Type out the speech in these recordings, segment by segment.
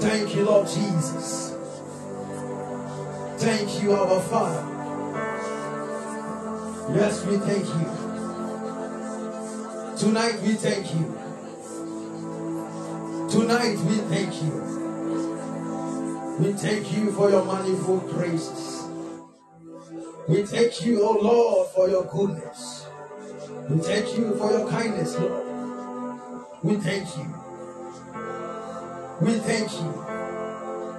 Thank you, Lord Jesus. Thank you, our Father. Yes, we thank you. Tonight we thank you. Tonight we thank you. We thank you for your manifold graces. We thank you, O Lord, for your goodness. We thank you for your kindness, Lord. We thank you. We thank you.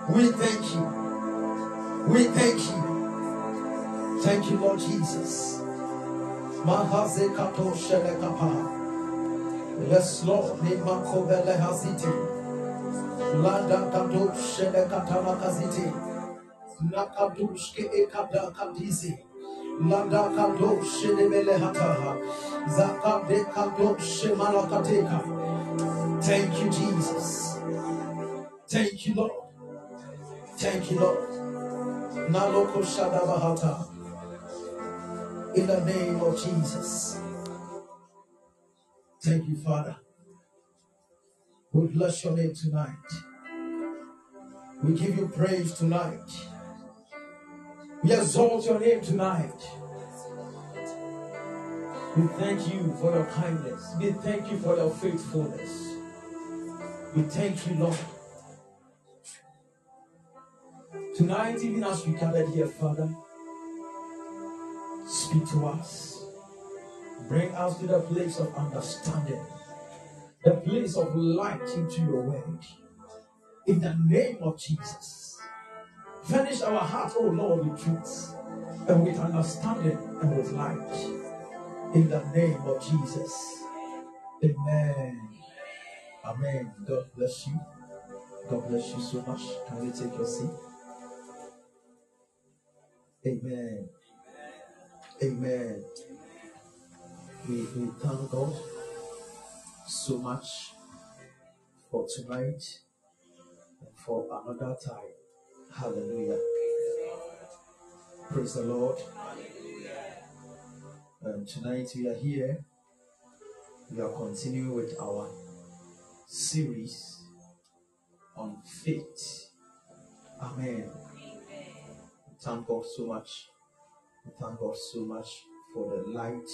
We thank you. We thank you. Thank you, Lord Jesus. Kato. Yes, Lord. Landa kato shele katama kaziti. Nakadushke ekada kadizi. Landa kado shele mele hataha. Zaka de kado shemala kateka. Thank you, Jesus. Thank you, Lord. Thank you, Lord. Naloko Shadabahata. In the name of Jesus. Thank you, Father. We bless your name tonight. We give you praise tonight. We exalt your name tonight. We thank you for your kindness. We thank you for your faithfulness. We thank you, Lord. Tonight, even as we gathered here, Father, speak to us. Bring us to the place of understanding, the place of light into your word. In the name of Jesus. Furnish our hearts, oh Lord, with truth and with understanding and with light. In the name of Jesus. Amen. Amen. God bless you. God bless you so much. Can you take your seat? Amen. Amen. We, we thank God so much for tonight and for another time. Hallelujah. Praise the Lord. Um, tonight we are here. We are continuing with our series on faith. Amen. Thank God so much. We Thank God so much for the light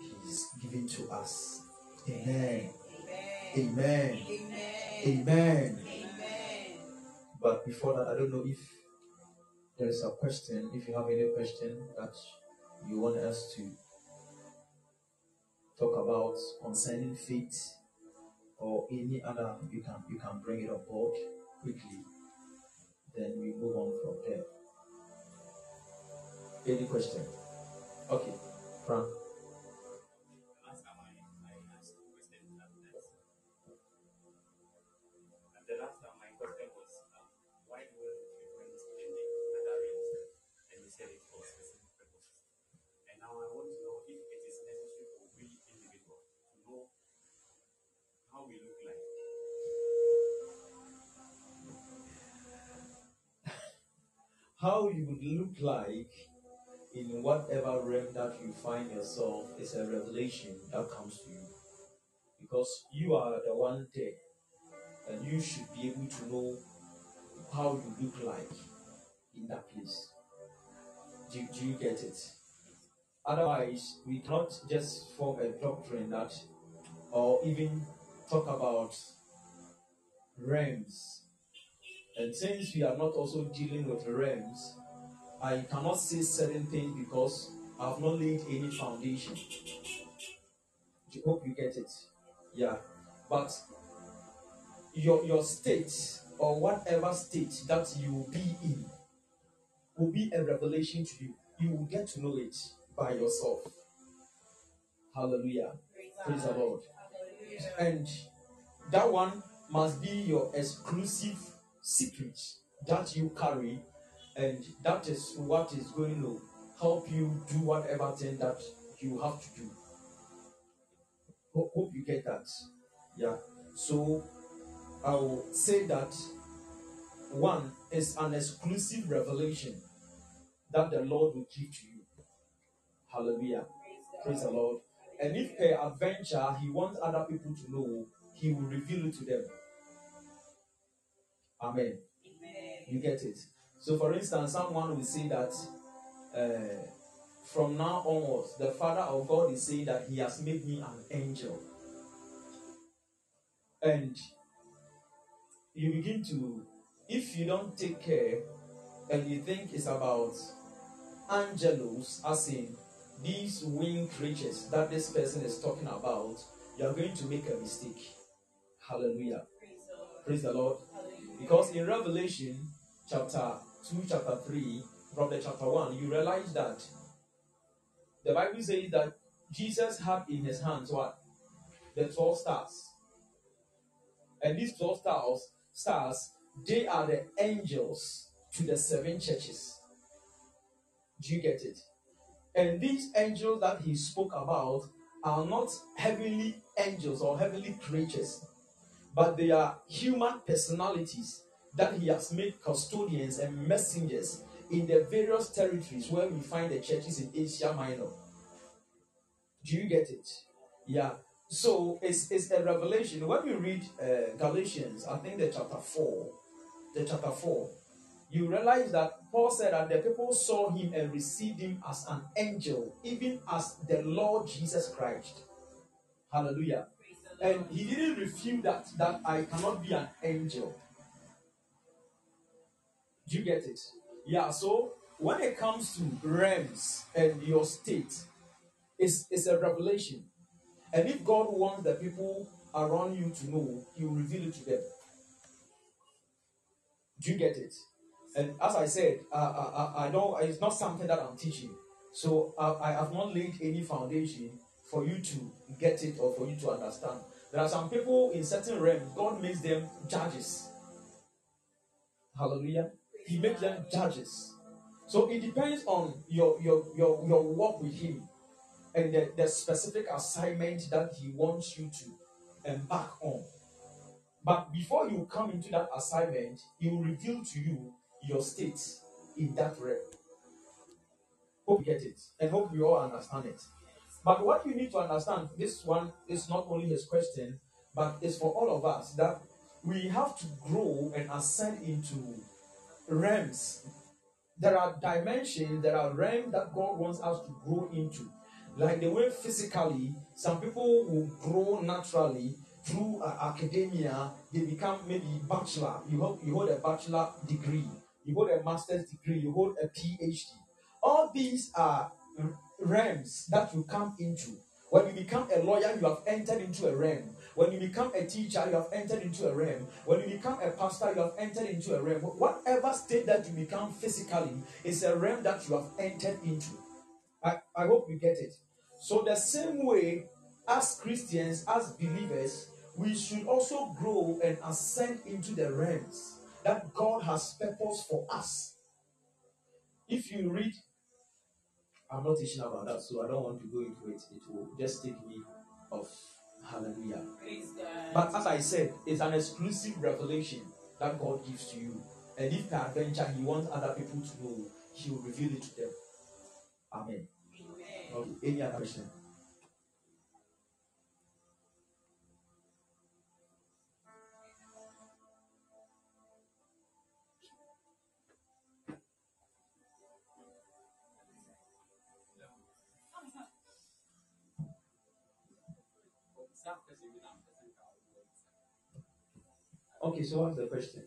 He's giving to us. Amen. Amen. Amen. Amen. But before that, I don't know if there is a question. If you have any question that you want us to talk about concerning faith or any other, you can you can bring it up board quickly. Then we move on from there. Any question? Okay, Frank. The last time I asked the question, and the last time I asked the question was um, why were you spending in and you said it for specific? And now I want to know if it is necessary for we individuals to know how we look like. How you would look like in whatever realm that you find yourself is a revelation that comes to you. Because you are the one there, and you should be able to know how you look like in that place. Do, do you get it? Otherwise, we cannot just form a doctrine that, or even talk about realms and since we are not also dealing with realms, I cannot say certain things because I have not laid any foundation. I hope you get it. Yeah. But your your state or whatever state that you will be in will be a revelation to you. You will get to know it by yourself. Hallelujah. Praise, Praise the Lord. Hallelujah. And that one must be your exclusive secret that you carry, and that is what is going to help you do whatever thing that you have to do. Hope you get that. Yeah. So I will say that one is an exclusive revelation that the Lord will give to you. Hallelujah. Praise the Lord. And if per adventure he wants other people to know, he will reveal it to them. Amen. Amen. You get it? So, for instance, someone will say that uh, from now onwards, the Father of God is saying that He has made me an angel. And you begin to, if you don't take care and you think it's about angelos, as in these winged creatures that this person is talking about, you are going to make a mistake. Hallelujah. Praise the Lord. Praise the Lord. Because in Revelation chapter 2, chapter 3, from the chapter 1, you realize that the Bible says that Jesus had in his hands what? The 12 stars. And these 12 stars, stars, they are the angels to the seven churches. Do you get it? And these angels that he spoke about are not heavenly angels or heavenly creatures but they are human personalities that he has made custodians and messengers in the various territories where we find the churches in Asia Minor. Do you get it? Yeah. So it's, it's a revelation. When we read uh, Galatians, I think the chapter 4, the chapter 4, you realize that Paul said that the people saw him and received him as an angel, even as the Lord Jesus Christ. Hallelujah. And he didn't refute that, that I cannot be an angel. Do you get it? Yeah, so when it comes to realms and your state, it's, it's a revelation. And if God wants the people around you to know, He will reveal it to them. Do you get it? And as I said, I, I, I know it's not something that I'm teaching. So I, I have not laid any foundation for you to get it or for you to understand. There are some people in certain realms, God makes them judges. Hallelujah. He makes them judges. So it depends on your your your, your work with him and the, the specific assignment that he wants you to embark on. But before you come into that assignment, he will reveal to you your state in that realm. Hope you get it and hope you all understand it. But what you need to understand, this one is not only his question, but it's for all of us that we have to grow and ascend into realms. There are dimensions, there are realms that God wants us to grow into. Like the way physically, some people will grow naturally through uh, academia, they become maybe bachelor. You hold, you hold a bachelor degree you hold a master's degree, you hold a PhD. All these are realms that you come into. When you become a lawyer, you have entered into a realm. When you become a teacher, you have entered into a realm. When you become a pastor, you have entered into a realm. Whatever state that you become physically is a realm that you have entered into. I, I hope you get it. So, the same way as Christians, as believers, we should also grow and ascend into the realms that God has purpose for us. If you read, I'm not teaching about that, so I don't want to go into it. It will just take me off. Hallelujah. But as I said, it's an exclusive revelation that God gives to you. And if peradventure He wants other people to know, He will reveal it to them. Amen. Amen. Okay. Any other question? Okay, so what's the question?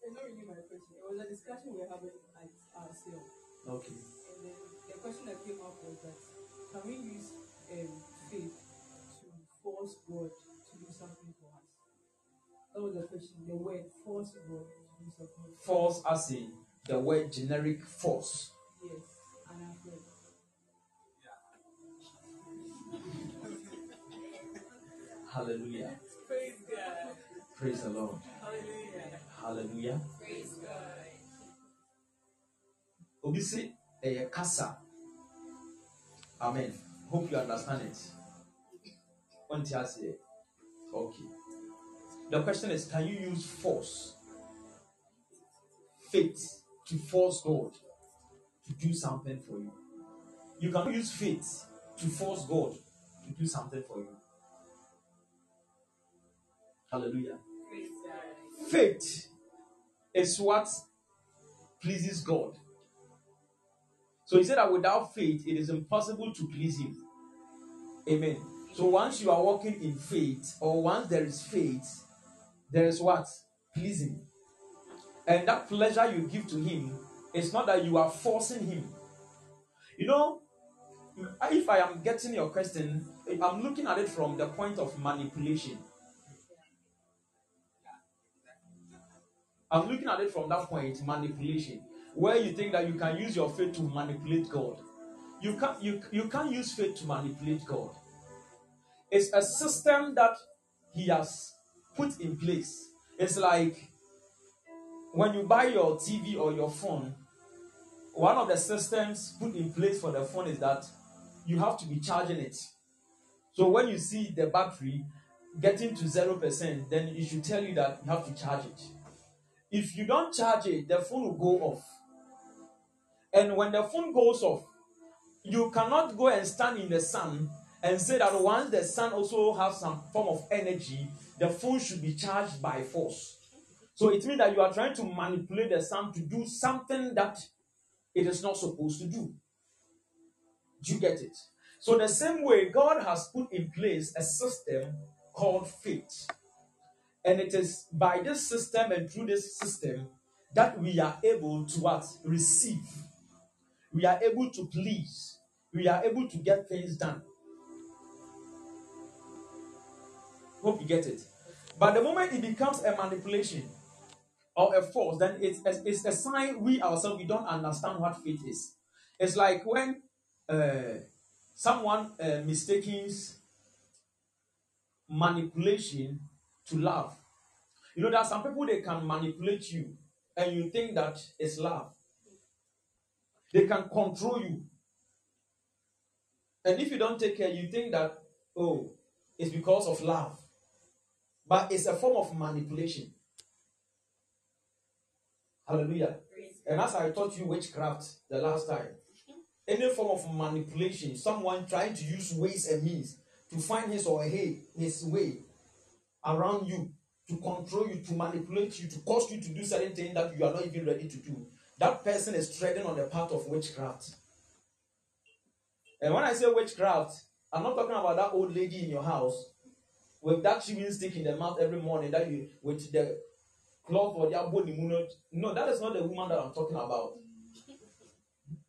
It was a discussion we were having at our sale. Okay. And then the question that came up was that can we use um, faith to force God to do something for us? That was the question. The word force God to do something. Force as in the word generic force. Yes, and read. Hallelujah. Praise God. Praise the Lord. Hallelujah. Hallelujah. Praise God. Obi say a kasa. Amen. Hope you understand it. Okay. The question is, can you use force, faith, to force God to do something for you? You can use faith to force God to do something for you. Hallelujah. Faith is what pleases God. So he said that without faith, it is impossible to please him. Amen. So once you are walking in faith, or once there is faith, there is what? Pleasing. And that pleasure you give to him is not that you are forcing him. You know, if I am getting your question, I'm looking at it from the point of manipulation. I'm looking at it from that point, manipulation, where you think that you can use your faith to manipulate God. You can't you, you can't use faith to manipulate God. It's a system that He has put in place. It's like when you buy your TV or your phone, one of the systems put in place for the phone is that you have to be charging it. So when you see the battery getting to 0%, then it should tell you that you have to charge it. If you don't charge it, the phone will go off. And when the phone goes off, you cannot go and stand in the sun and say that once the sun also has some form of energy, the phone should be charged by force. So it means that you are trying to manipulate the sun to do something that it is not supposed to do. Do you get it? So, the same way, God has put in place a system called faith. And it is by this system and through this system that we are able to what? Receive. We are able to please. We are able to get things done. Hope you get it. But the moment it becomes a manipulation or a force, then it's, it's a sign we ourselves we don't understand what faith is. It's like when uh, someone uh, mistakes manipulation to love. You know, there are some people they can manipulate you, and you think that it's love. They can control you. And if you don't take care, you think that, oh, it's because of love. But it's a form of manipulation. Hallelujah. And as I taught you witchcraft the last time, any form of manipulation, someone trying to use ways and means to find his or her, his way around you, to control you, to manipulate you, to cause you to do certain things that you are not even ready to do. That person is treading on the path of witchcraft. And when I say witchcraft, I'm not talking about that old lady in your house with that chewing stick in the mouth every morning that you with the cloth or no that is not the woman that i'm talking about.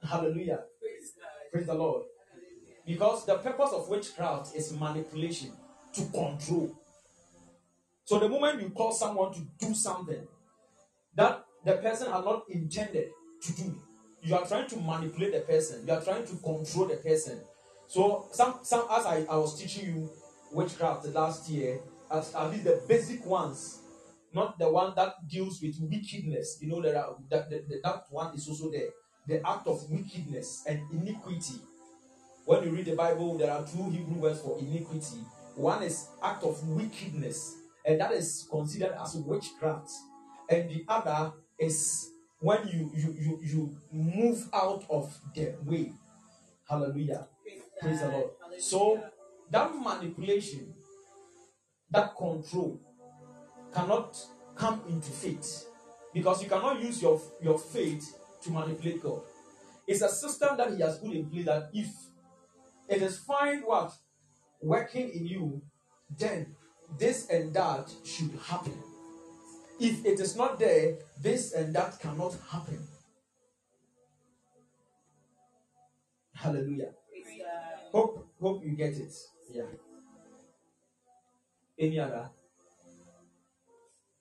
Hallelujah. Praise the lord. Because the purpose of witchcraft is manipulation to control. So the moment you call someone to do something that the person has not intended to do you are trying to manipulate the person. You are trying to control the person. So some some as i, I was teaching you witchcraft last year, as at least the basic ones, not the one that deals with wickedness. You know, there are that, that, that one is also there. The act of wickedness and iniquity. When you read the Bible, there are two Hebrew words for iniquity. One is act of wickedness, and that is considered as witchcraft. And the other is when you you you, you move out of the way. Hallelujah. Praise the Lord. So that manipulation, that control cannot come into faith because you cannot use your, your faith to manipulate God. It's a system that He has put in place that if it is fine what working in you, then this and that should happen. If it is not there, this and that cannot happen. Hallelujah. Hope hope you get it. Yeah. Any other?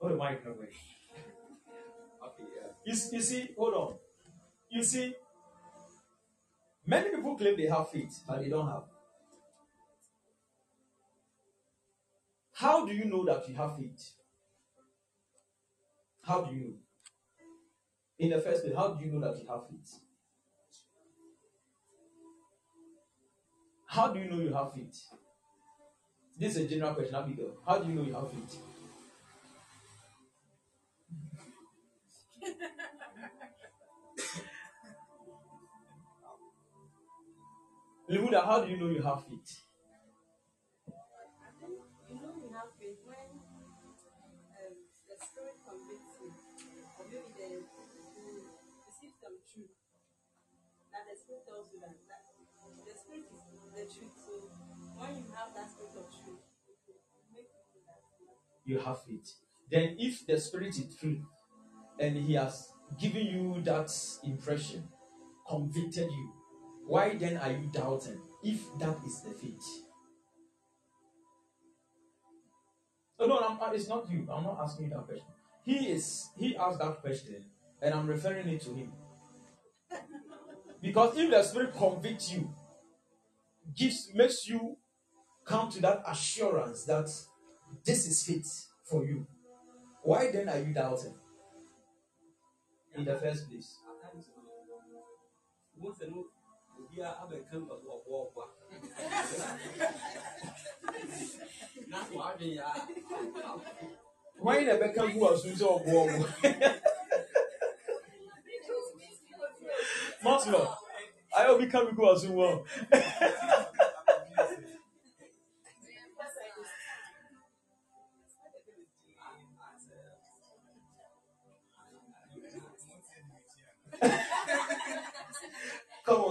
Oh, the microphone. Okay, yeah. You, you see, hold on. You see, many people claim they have faith, but they don't have. How do you know that you have faith? How do you know? In the first place, how do you know that you have faith? How do you know you have faith? This is a general question, Abigail. How do you know you have faith? Lemuda, how do you know you have faith? You know you have faith when um, the spirit convicts you, or maybe the, you receive some truth that the spirit tells you that, that the spirit is the truth. So when you have that spirit of truth, it will make you know that you have faith. Then, if the Spirit is true and He has given you that impression, convicted you, why then are you doubting? If that is the faith. Oh, no, I'm, uh, it's not you. I'm not asking you that question. He is. He asked that question, and I'm referring it to him. Because if the Spirit convicts you, gives makes you come to that assurance that this is fit for you. Why then are you doubting in the first place? Why the Beckham who was so warm? Muslim. I will become who as well. Come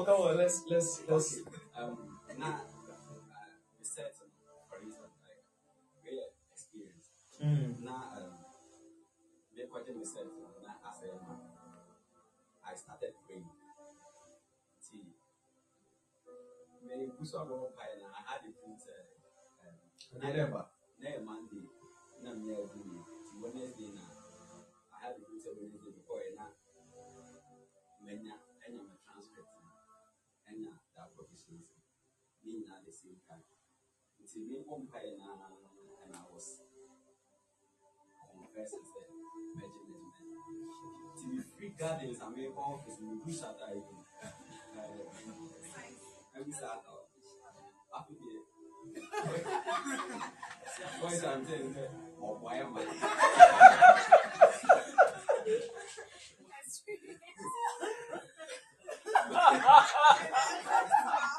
come on, let's let's let's um, na uh, the set for instance like real experience. Mm, na um, me kwaje me set na as a man. I started praying. See buso abo pai na I had a feeling say um, remember. na yɛ monday ne nyinaa the same time nti me bɔ mpaeɛ na and i was confessing sɛ mɛgye mɛgye mɛgye ti me free gardens a mekɔ office me gu shata yi mu ɛbi sa afei deɛ Voice I'm saying, oh, why am I?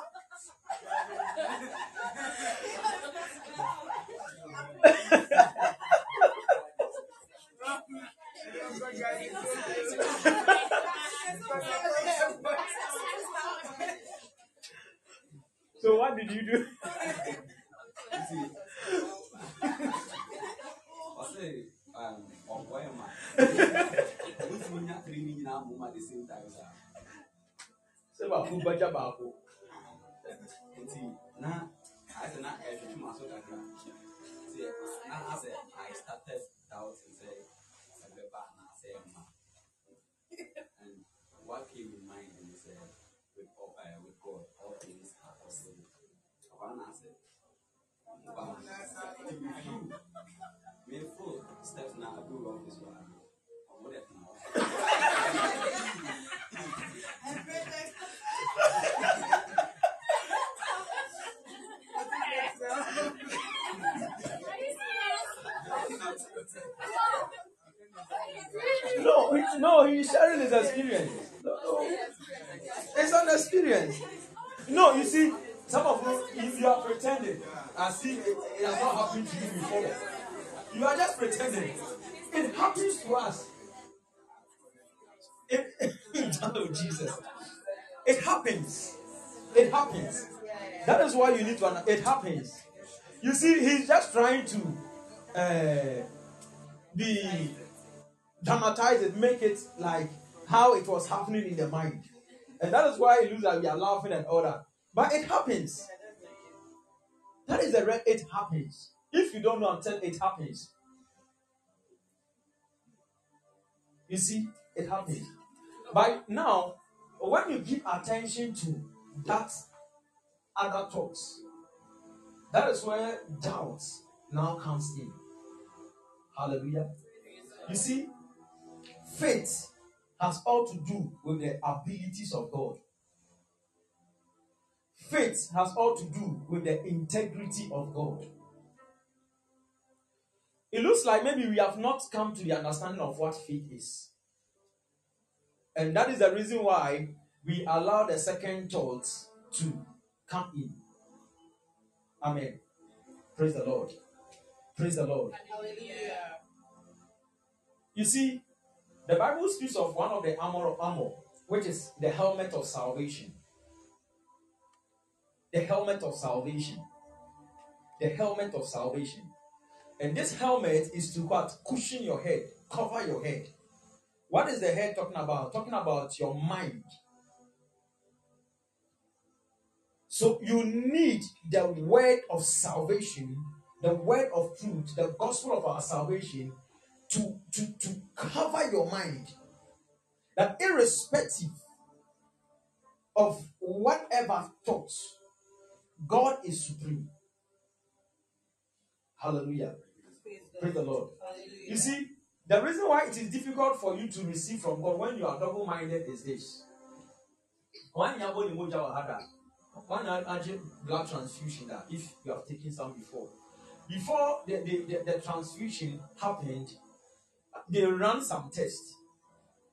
so what did you do? Ɔsɛ um, at the same Sɛ na asɛ na ɛhwehwɛ ma so kakra nti na asɛ I started doubting sɛ ɛbɛba anaasɛ ɛmma and what came in mind ne sɛ with, uh, with God all things are possible na asɛ ba to be few meaningful steps I do wrong this one No, he- no, he's sharing his experience. No, no. It's an experience. No, you see, some of you, if you are pretending as see it, it has not happened to you before, you are just pretending. It happens to us. It, oh, Jesus. It happens. It happens. That is why you need to. It happens. You see, he's just trying to uh, be dramatize it, make it like how it was happening in the mind. And that is why it looks like we are laughing and all that. But it happens. That is the re- it happens. If you don't know until it happens. You see, it happens. But now, when you give attention to that other thoughts, that is where doubt now comes in. Hallelujah. You see, faith has all to do with the abilities of God. Faith has all to do with the integrity of God. It looks like maybe we have not come to the understanding of what faith is. And that is the reason why we allow the second thoughts to come in. Amen. Praise the Lord. Praise the Lord. You see, the Bible speaks of one of the armor of armor, which is the helmet of salvation. The helmet of salvation. The helmet of salvation. And this helmet is to what? Cushion your head, cover your head. What is the head talking about? Talking about your mind. So you need the word of salvation, the word of truth, the gospel of our salvation to, to, to cover your mind. That irrespective of whatever thoughts, God is supreme. Hallelujah. Praise the Lord. You see, the reason why it is difficult for you to receive from God when you are double minded is this. One you have only moja wahada. One urgent blood transfusion that if you have taken some before. Before the, the, the, the transfusion happened, they ran some tests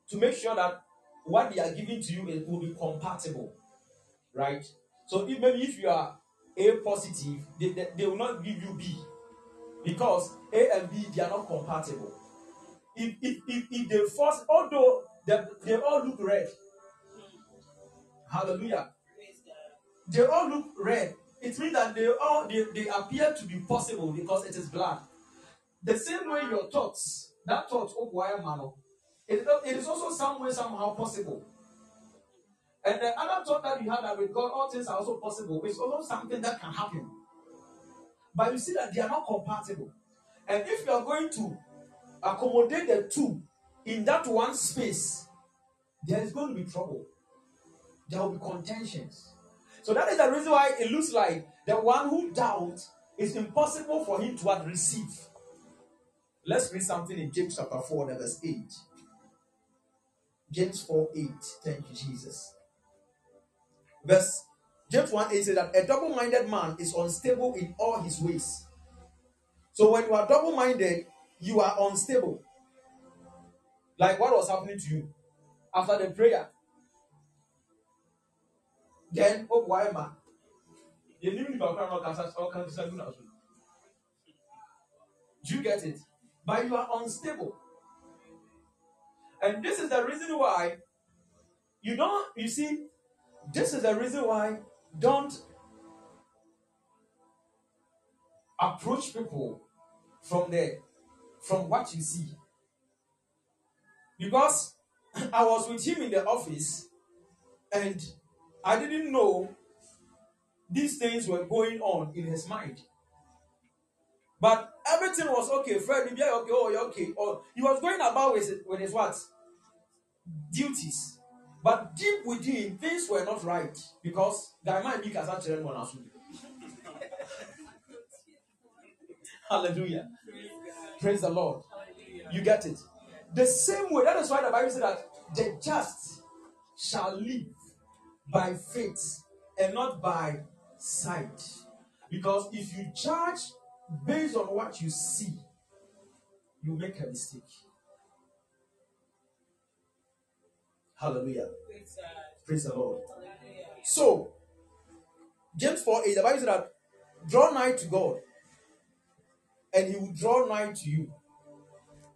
to make sure that what they are giving to you it will be compatible. Right? So if maybe if you are A positive, they, they, they will not give you B because A and B they are not compatible. If if if, if they force, although they, they all look red, hallelujah, they all look red. It means that they all they, they appear to be possible because it is blood. The same way your thoughts, that thought oh, of wire mano, it, it is also some way somehow possible. And the other thought that you had that with God, all things are also possible. It's also something that can happen. But you see that they are not compatible. And if you are going to accommodate the two in that one space, there is going to be trouble. There will be contentions. So that is the reason why it looks like the one who doubts is impossible for him to have receive. Let's read something in James chapter 4, verse 8. James 4 8. Thank you, Jesus. Verse James 1 8 says that a double minded man is unstable in all his ways. So when you are double minded, you are unstable. Like what was happening to you after the prayer. Then, oh, why, man? You knew about all kinds of Do you get it? But you are unstable. And this is the reason why you don't, you see, this is the reason why don't approach people from there, from what you see. Because I was with him in the office and I didn't know these things were going on in his mind. But everything was okay. Fred, yeah, okay, oh, you're okay. Or he was going about with, with his what? Duties. But deep within, things were not right because guy might be as one else. Hallelujah. Praise the Lord. You get it. The same way, that is why the Bible says that the just shall live by faith and not by sight. Because if you judge based on what you see, you make a mistake. Hallelujah. Praise the Lord. So, James 4 8, the Bible says that draw nigh to God, and he will draw nigh to you.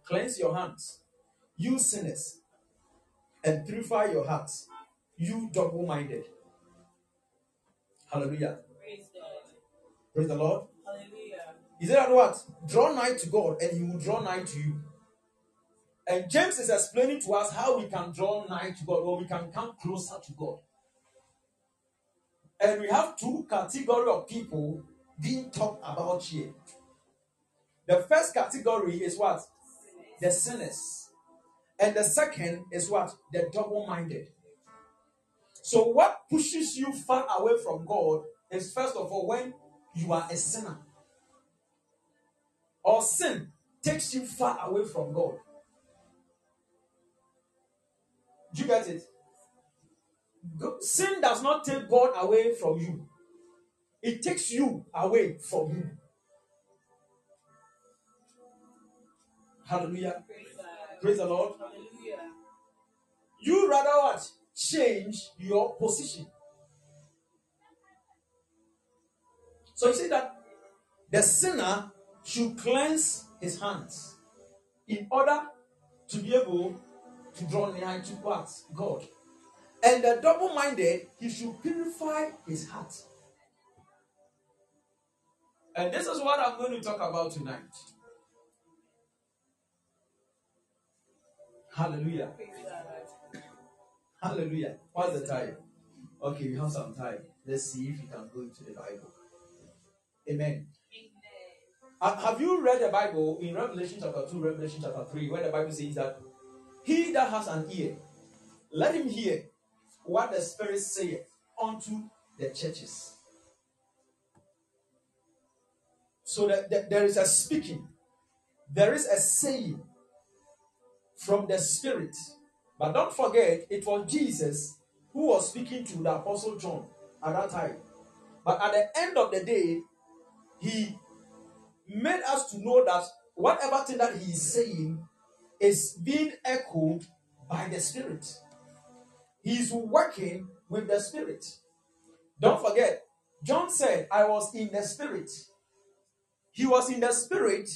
Cleanse your hands, you sinners, and purify your hearts, you double minded. Hallelujah. Praise, Praise the Lord. Hallelujah. He said that what? Draw nigh to God, and he will draw nigh to you. And James is explaining to us how we can draw nigh to God or we can come closer to God. And we have two category of people being talked about here. The first category is what? The sinners. And the second is what? The double minded. So, what pushes you far away from God is first of all when you are a sinner. Or sin takes you far away from God. Do you get it? Sin does not take God away from you, it takes you away from Him. Hallelujah. Praise, the Lord. Hallelujah. You rather what? Change your position. So you see that the sinner should cleanse his hands in order to be able to draw near to what? God. And the double minded, he should purify his heart. And this is what I'm going to talk about tonight. Hallelujah. Hallelujah. What's the time? Okay, we have some time. Let's see if you can go into the Bible. Amen. Amen. Have you read the Bible in Revelation chapter 2, Revelation chapter 3, where the Bible says that he that has an ear, let him hear what the Spirit saith unto the churches. So that, that there is a speaking, there is a saying from the Spirit. But don't forget, it was Jesus who was speaking to the Apostle John at that time. But at the end of the day, he made us to know that whatever thing that he is saying is being echoed by the Spirit. He's working with the Spirit. Don't forget, John said, I was in the Spirit. He was in the Spirit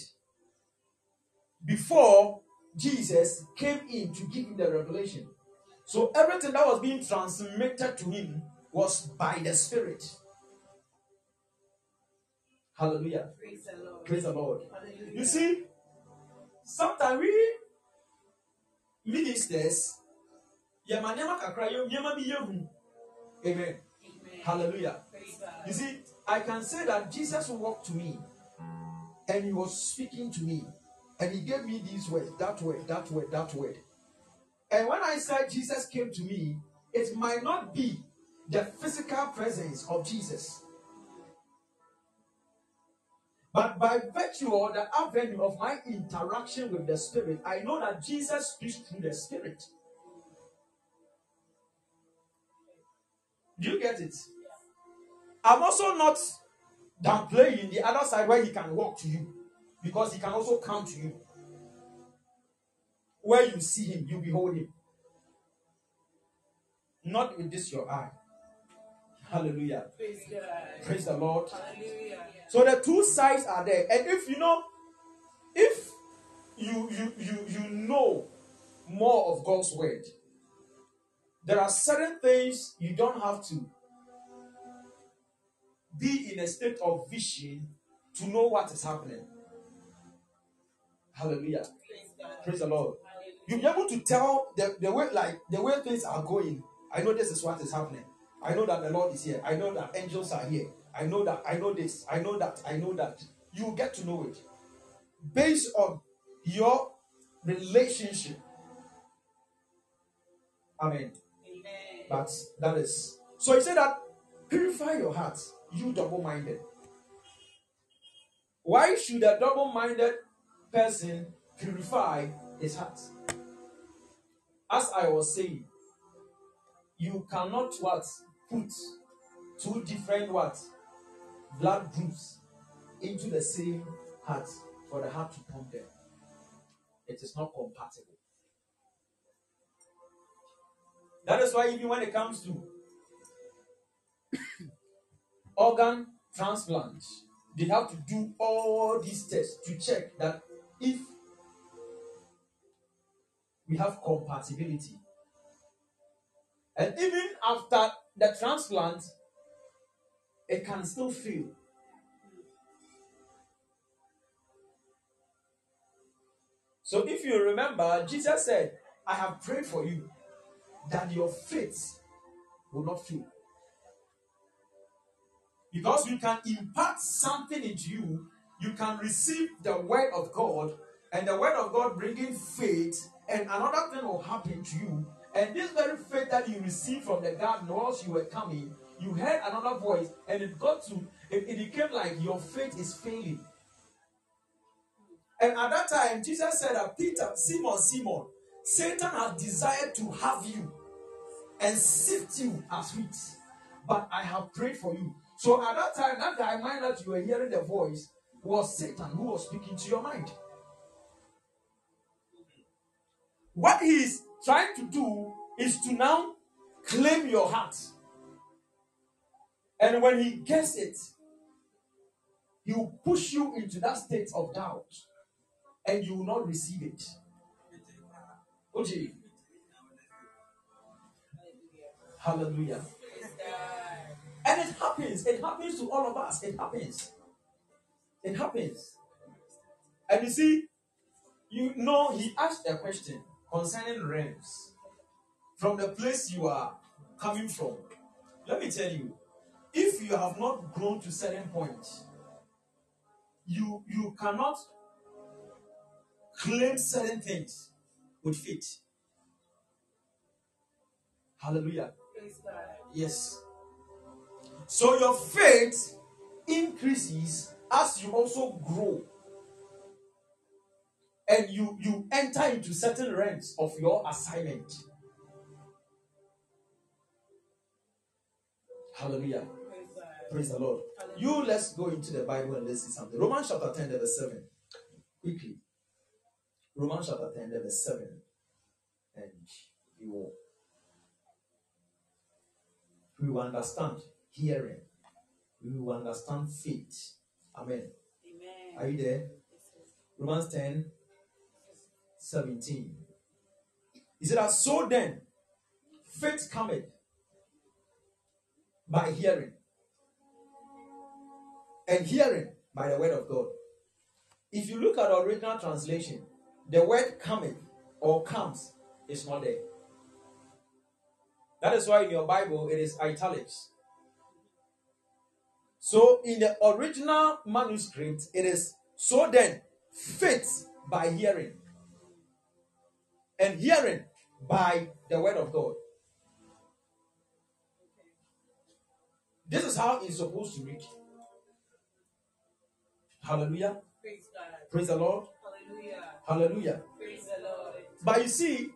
before Jesus came in to give him the revelation. So everything that was being transmitted to him was by the Spirit. Hallelujah. Praise the Lord. Praise the Lord. You see, sometimes we ministers yɛma nneɛma kakra yɛ nneɛma bi yɛ hu amen hallelujah you see i can say that jesus walked to me and he was speaking to me and he gave me these words that word that word that word and when i said jesus came to me it might not be the physical presence of jesus but by virtue of the avenue of my interaction with the Spirit, I know that Jesus speaks through the Spirit. Do you get it? I'm also not downplaying the other side where he can walk to you. Because he can also come to you. Where you see him, you behold him. Not with this your eye. Hallelujah. Praise Praise the Lord. Hallelujah. So the two sides are there. And if you know, if you you you you know more of God's word, there are certain things you don't have to be in a state of vision to know what is happening. Hallelujah. Praise Praise the Lord. Hallelujah. You'll be able to tell the, the way like the way things are going. I know this is what is happening. I know that the Lord is here. I know that angels are here. I know that I know this. I know that. I know that. You will get to know it based on your relationship. Amen. Amen. But that is so he said that purify your heart, you double-minded. Why should a double-minded person purify his heart? As I was saying, you cannot what put two different what blood groups into the same heart for the heart to pump them. It is not compatible. That is why even when it comes to organ transplant, they have to do all these tests to check that if we have compatibility. And even after the transplant, it can still fail. So if you remember, Jesus said, I have prayed for you that your faith will not fail. Because you can impart something into you, you can receive the word of God, and the word of God bringing faith, and another thing will happen to you. And this very faith that you received from the garden, whilst you were coming, you heard another voice, and it got to it, it became like your faith is failing. And at that time, Jesus said that Peter, Simon, Simon, Satan has desired to have you and sift you as wheat, but I have prayed for you. So at that time, that guy mind that you were hearing the voice was Satan who was speaking to your mind. What he is trying to do is to now claim your heart. And when he gets it, he will push you into that state of doubt and you will not receive it. OJ. Hallelujah. And it happens. It happens to all of us. It happens. It happens. And you see, you know, he asked a question concerning realms from the place you are coming from. Let me tell you, if you have not grown to certain point, you you cannot claim certain things with faith. Hallelujah. Yes. So your faith increases as you also grow. And you you enter into certain realms of your assignment. Hallelujah. Praise Praise the Lord. You let's go into the Bible and let's see something. Romans chapter 10, verse 7. Quickly. Romans chapter 10, verse 7. And we will we will understand hearing. We will understand faith. Amen. Amen. Are you there? Yes. Romans 10, 17. He said, "As so then, faith cometh by hearing, and hearing by the word of God. If you look at the original translation, the word cometh or comes is not there. That is why in your Bible it is italics. So in the original manuscript, it is so then faith by hearing, and hearing by the word of God. This is how it's supposed to read. Hallelujah. Praise God. Praise the Lord. Hallelujah. Hallelujah. Praise the Lord. But you see,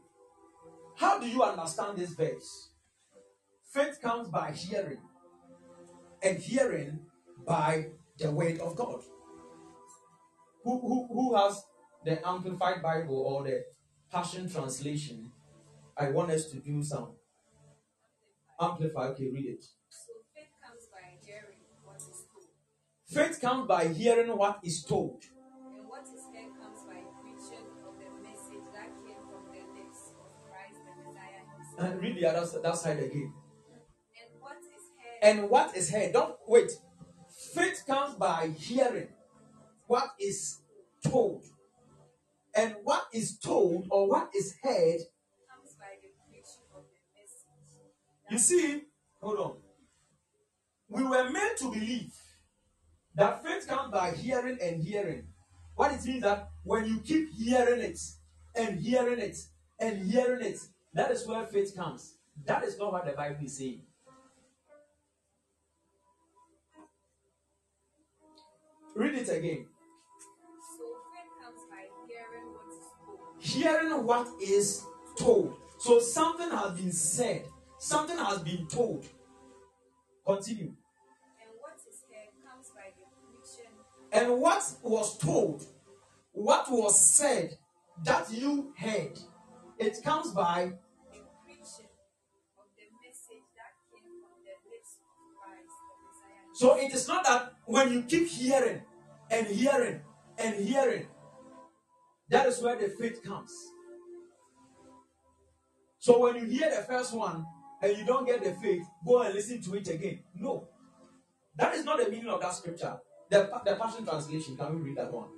how do you understand this verse? Faith comes by hearing, and hearing by the word of God. Who, who, who has the Amplified Bible or the Passion Translation? I want us to do some Amplify. Okay, read it. So faith comes by hearing what is told, Faith comes by hearing what is told. and what is heard comes by preaching of the message that came from the lips of Christ the Messiah himself. And read the other that side again. And what is heard? Don't wait. Faith comes by hearing what is told. And what is told or what is heard, comes by the preaching of the message. you see, hold on. We were meant to believe that faith comes by hearing and hearing. What it means that when you keep hearing it and hearing it and hearing it, that is where faith comes. That is not what the Bible is saying. Read it again. So faith comes by hearing what is told, hearing what is told. So something has been said, something has been told. Continue. and what is heard comes by the preaching And what was told, what was said that you heard, it comes by So it is not that when you keep hearing and hearing and hearing, that is where the faith comes. So when you hear the first one and you don't get the faith, go and listen to it again. No. That is not the meaning of that scripture. The, the Passion Translation, can we read that one?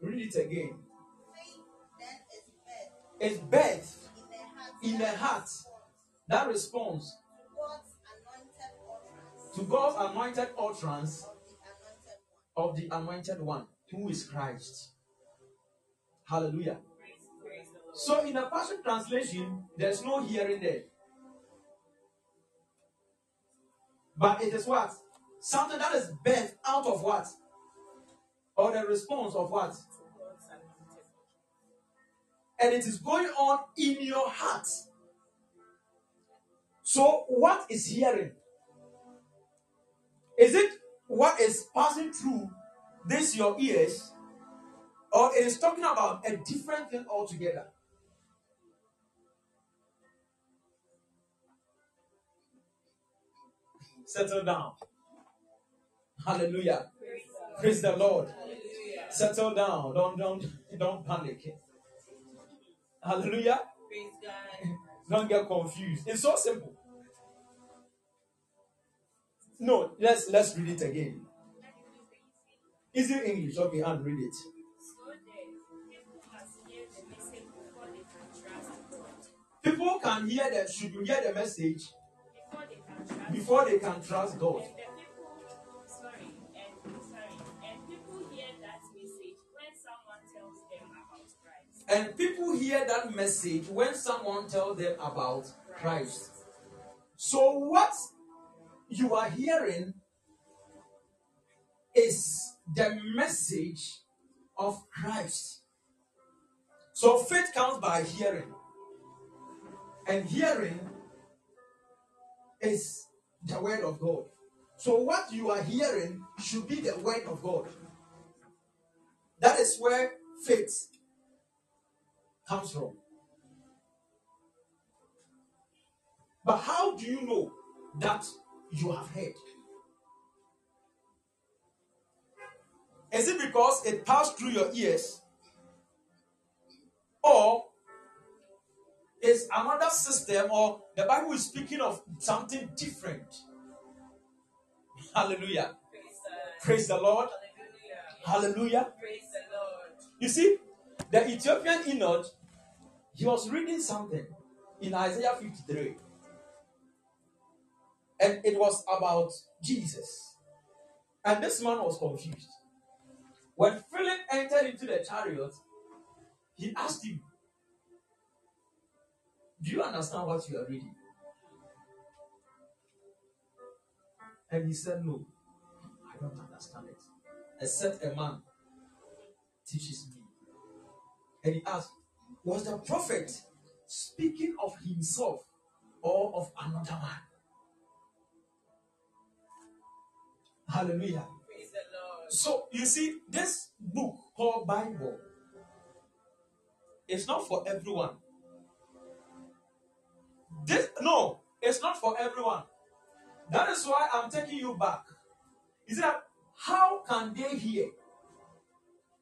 Read it Faith It's birth in the heart that responds to God's anointed utterance of the anointed one, who is Christ. Hallelujah. So in the Passion Translation, there's no hearing there. But it is what? Something that is birthed out of what? Or the response of what? And it is going on in your heart. So what is hearing? Is it what is passing through this your ears? Or it is talking about a different thing altogether? Settle down. Hallelujah. Praise the Lord. Settle down. Don't don't don't panic. Hallelujah. Don't get confused. It's so simple. No, let's let's read it again. Easy English. Okay, and read it. People must hear the message before they can trust God. People can hear the should hear the message Before they can trust before they can trust God. And people hear that message when someone tells them about Christ. So what you are hearing is the message of Christ. So faith comes by hearing. And hearing is the word of God. So what you are hearing should be the word of God. That is where faith comes from. But how do you know that you have heard? Is it because it passed through your ears? Or is another system, or the Bible is speaking of something different? Hallelujah. Praise the Lord. Hallelujah. Praise the Lord. You see, the Ethiopian eunuch, he was reading something in Isaiah 53. And it was about Jesus. And this man was confused. When Philip entered into the chariot, he asked him, Do you understand what you are reading? And he said, No, I don't understand it. Except a man teaches me. And he asked, Was the prophet speaking of himself or of another man. Hallelujah. Praise the Lord. So you see, this book called Bible is not for everyone. This no, it's not for everyone. That is why I'm taking you back. Is that how can they hear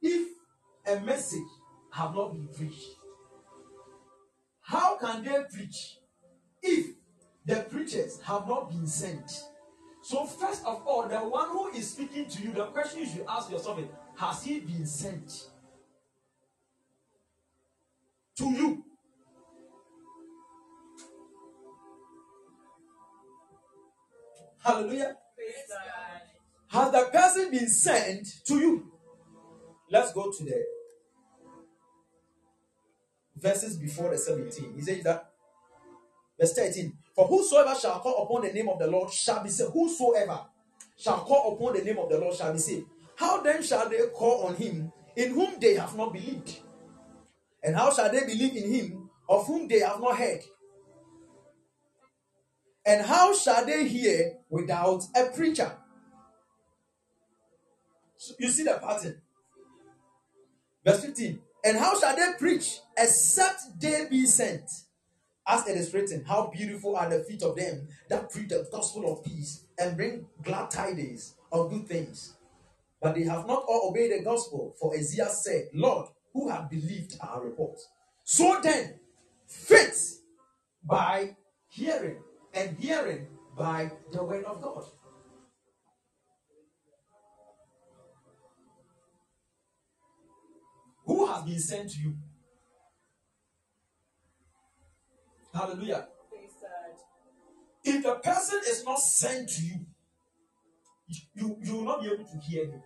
if a message have not been preached? How can they preach if the preachers have not been sent? So, first of all, the one who is speaking to you, the question you should ask yourself is Has he been sent to you? Hallelujah. Has the person been sent to you? Let's go to the verses before the 17. He says that, verse 13 For whosoever shall call upon the name of the Lord shall be saved. Whosoever shall call upon the name of the Lord shall be saved. How then shall they call on him in whom they have not believed? And how shall they believe in him of whom they have not heard? And how shall they hear without a preacher? So you see the pattern. Verse 15. And how shall they preach except they be sent? As it is written, How beautiful are the feet of them that preach the gospel of peace and bring glad tidings of good things. But they have not all obeyed the gospel, for Isaiah said, Lord, who have believed our report? So then, faith by hearing, and hearing by the word of God. Who has been sent to you? Hallelujah. If the person is not sent to you, you, you will not be able to hear him.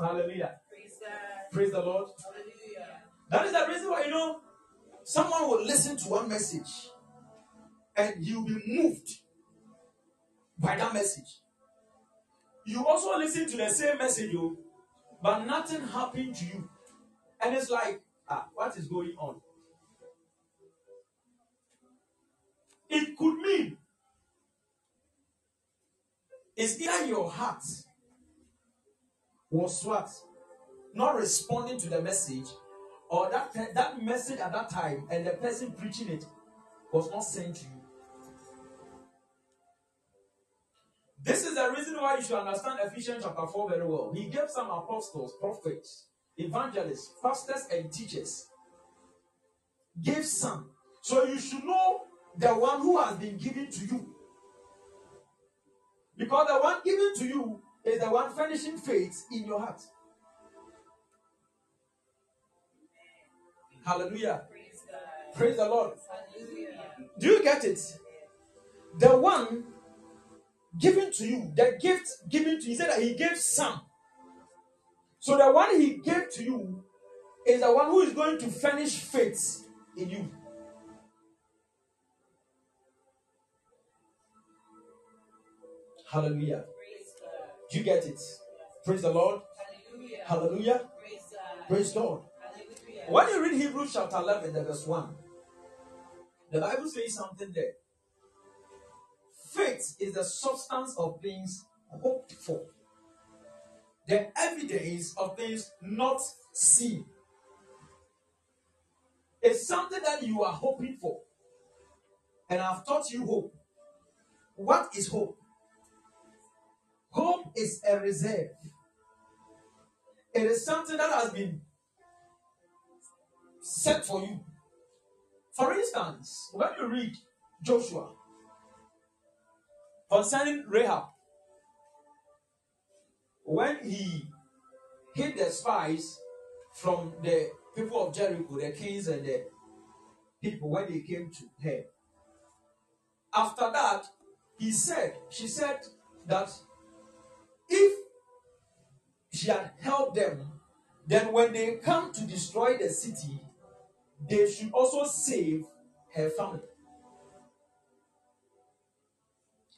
Hallelujah. Praise Praise the Lord. Hallelujah. That is the reason why you know someone will listen to one message and you'll be moved by that message. You also listen to the same message, oh, but nothing happened to you. And it's like, ah, what is going on? It could mean it's either your heart was what? Not responding to the message, or that, that message at that time and the person preaching it was not sent to you. This is the reason why you should understand Ephesians chapter 4 very well. He gave some apostles, prophets, evangelists, pastors, and teachers. Gave some. So you should know the one who has been given to you. Because the one given to you is the one furnishing faith in your heart. Hallelujah. Praise. Praise the Lord. Hallelujah. Do you get it? The one given to you, the gift given to you, he said that he gave some. So the one he gave to you is the one who is going to furnish faith in you. Hallelujah. Do you get it? Praise the Lord. Hallelujah. Hallelujah. Praise. Praise God. Hallelujah. When you read Hebrews chapter 11, verse 1, the Bible says something there. Faith is the substance of things hoped for, the evidence of things not seen. It's something that you are hoping for. And I've taught you hope. What is hope? Hope is a reserve. It is something that has been set for you. For instance, when you read Joshua concerning Rahab, when he hid the spies from the people of Jericho, the kings and the people, when they came to her, after that, he said, she said that if she had helped them, then when they come to destroy the city, they should also save her family.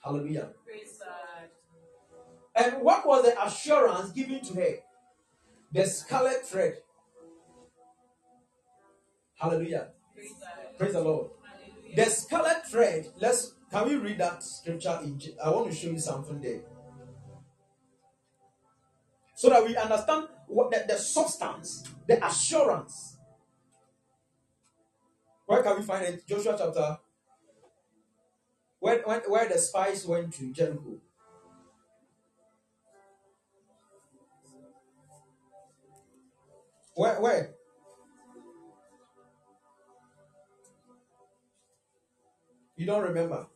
Hallelujah. Praise God. And what was the assurance given to her? The scarlet thread. Hallelujah. Praise the Lord. The scarlet thread, let's can we read that scripture in I want to show you something there. So that we understand what the, the substance, the assurance. Where can we find it? Joshua chapter. Where, where, where the spies went to Jericho. Where where? You don't remember?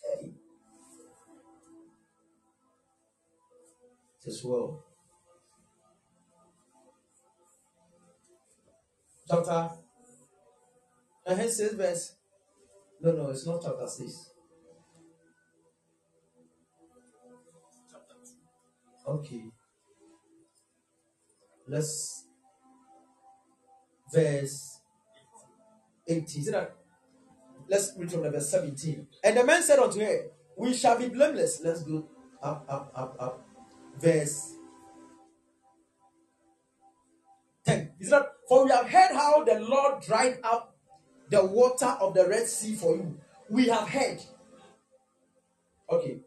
Hey. As well. Chapter. And hence says verse. No, no, it's not chapter 6. Okay. Let's verse 18. Is that? Let's read from the verse 17. And the man said unto her, We shall be blameless. Let's go up, up, up, up. Verse 10. Is that? For we have heard how the Lord dried up the water of the Red Sea for you. We have heard. Okay.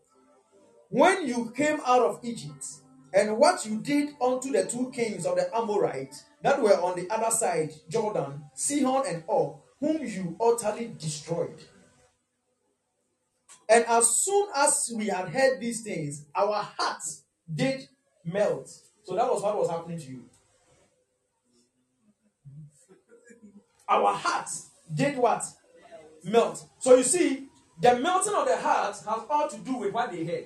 When you came out of Egypt, and what you did unto the two kings of the Amorites that were on the other side, Jordan, Sihon and Og, whom you utterly destroyed. And as soon as we had heard these things, our hearts did melt. So that was what was happening to you. Our hearts did what? Melt. So you see, the melting of the heart has all to do with what they heard.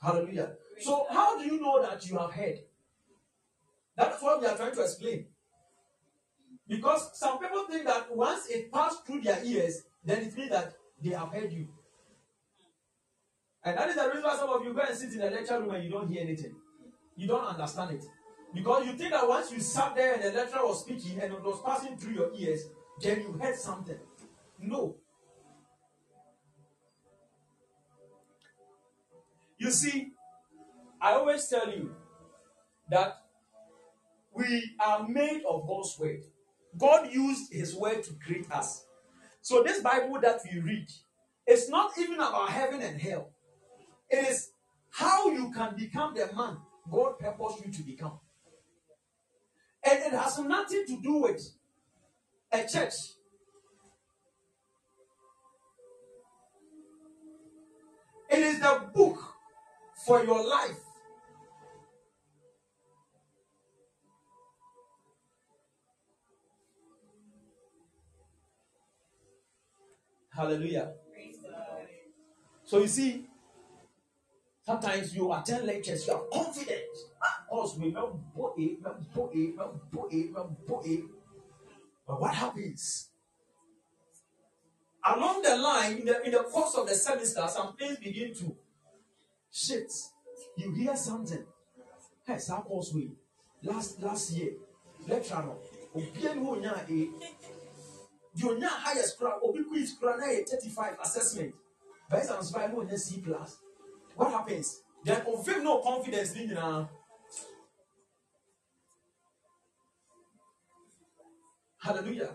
Hallelujah. So, how do you know that you have heard? That's what we are trying to explain. Because some people think that once it passed through their ears, then it means that they have heard you. And that is the reason why some of you go and sit in the lecture room and you don't hear anything. You don't understand it. Because you think that once you sat there and the lecturer was speaking and it was passing through your ears, then you heard something. No. You see, I always tell you that we are made of God's word. God used his word to create us. So this Bible that we read is not even about heaven and hell. It is how you can become the man God purposed you to become. And it has nothing to do with a church. It is the book for your life. Hallelujah. So you see, sometimes you attend lectures, you are confident. Ah, us, eh, we bo- eh, we bo- eh, we bo- eh. But what happens? Along the line, in the, in the course of the semester, some things begin to shit. You hear something. Hey, some course we last last year, lecturer, no, obiara ni onya a, the onya highest score, obi quiz yɛ 35 assessment. Based on survive no onya C plus. What happens? Then oh, of him no confidence ni nyinaa. Hallelujah.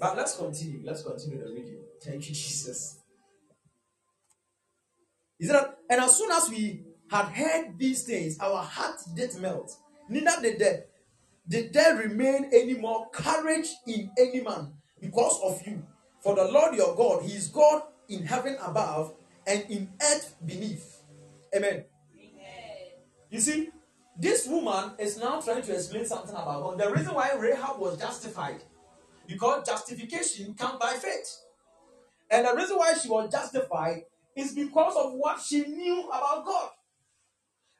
But let's continue. Let's continue the reading. Thank you, Jesus. Is that and as soon as we had heard these things, our hearts did melt. Neither did there, did there remain any more courage in any man because of you. For the Lord your God, He is God in heaven above and in earth beneath. Amen. You see, this woman is now trying to explain something about God. The reason why Rahab was justified, because justification comes by faith. And the reason why she was justified is because of what she knew about God.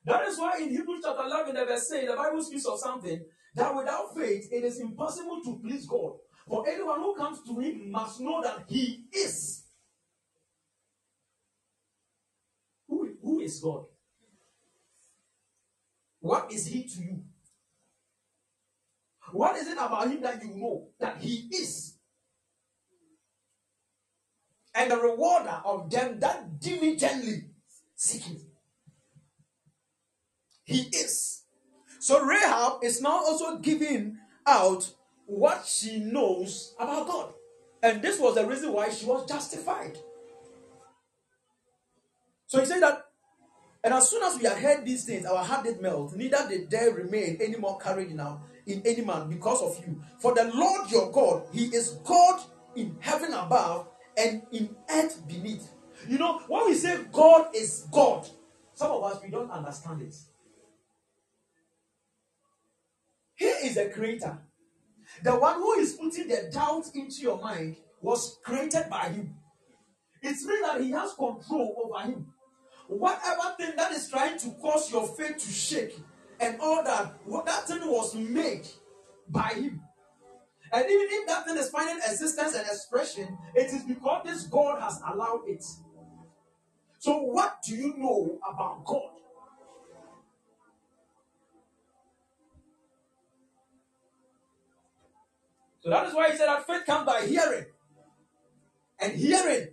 That is why in Hebrews chapter 11, the verse 8, the Bible speaks of something that without faith it is impossible to please God. For anyone who comes to him must know that he is. Who, who is God? What is he to you? What is it about him that you know that he is? And the rewarder of them that diligently seek him. He is. So Rahab is now also giving out what she knows about God. And this was the reason why she was justified. So he said that, and as soon as we had heard these things, our heart did melt, neither did there remain any more courage now in any man because of you. For the Lord your God, He is God in heaven above and in earth beneath. You know, when we say God is God, some of us we don't understand it. He is the creator. The one who is putting the doubt into your mind was created by him. It's means that he has control over him. Whatever thing that is trying to cause your faith to shake and all that, what that thing was made by him. And even if that thing is finding existence and expression, it is because this God has allowed it. So, what do you know about God? So that is why he said that faith comes by hearing, and hearing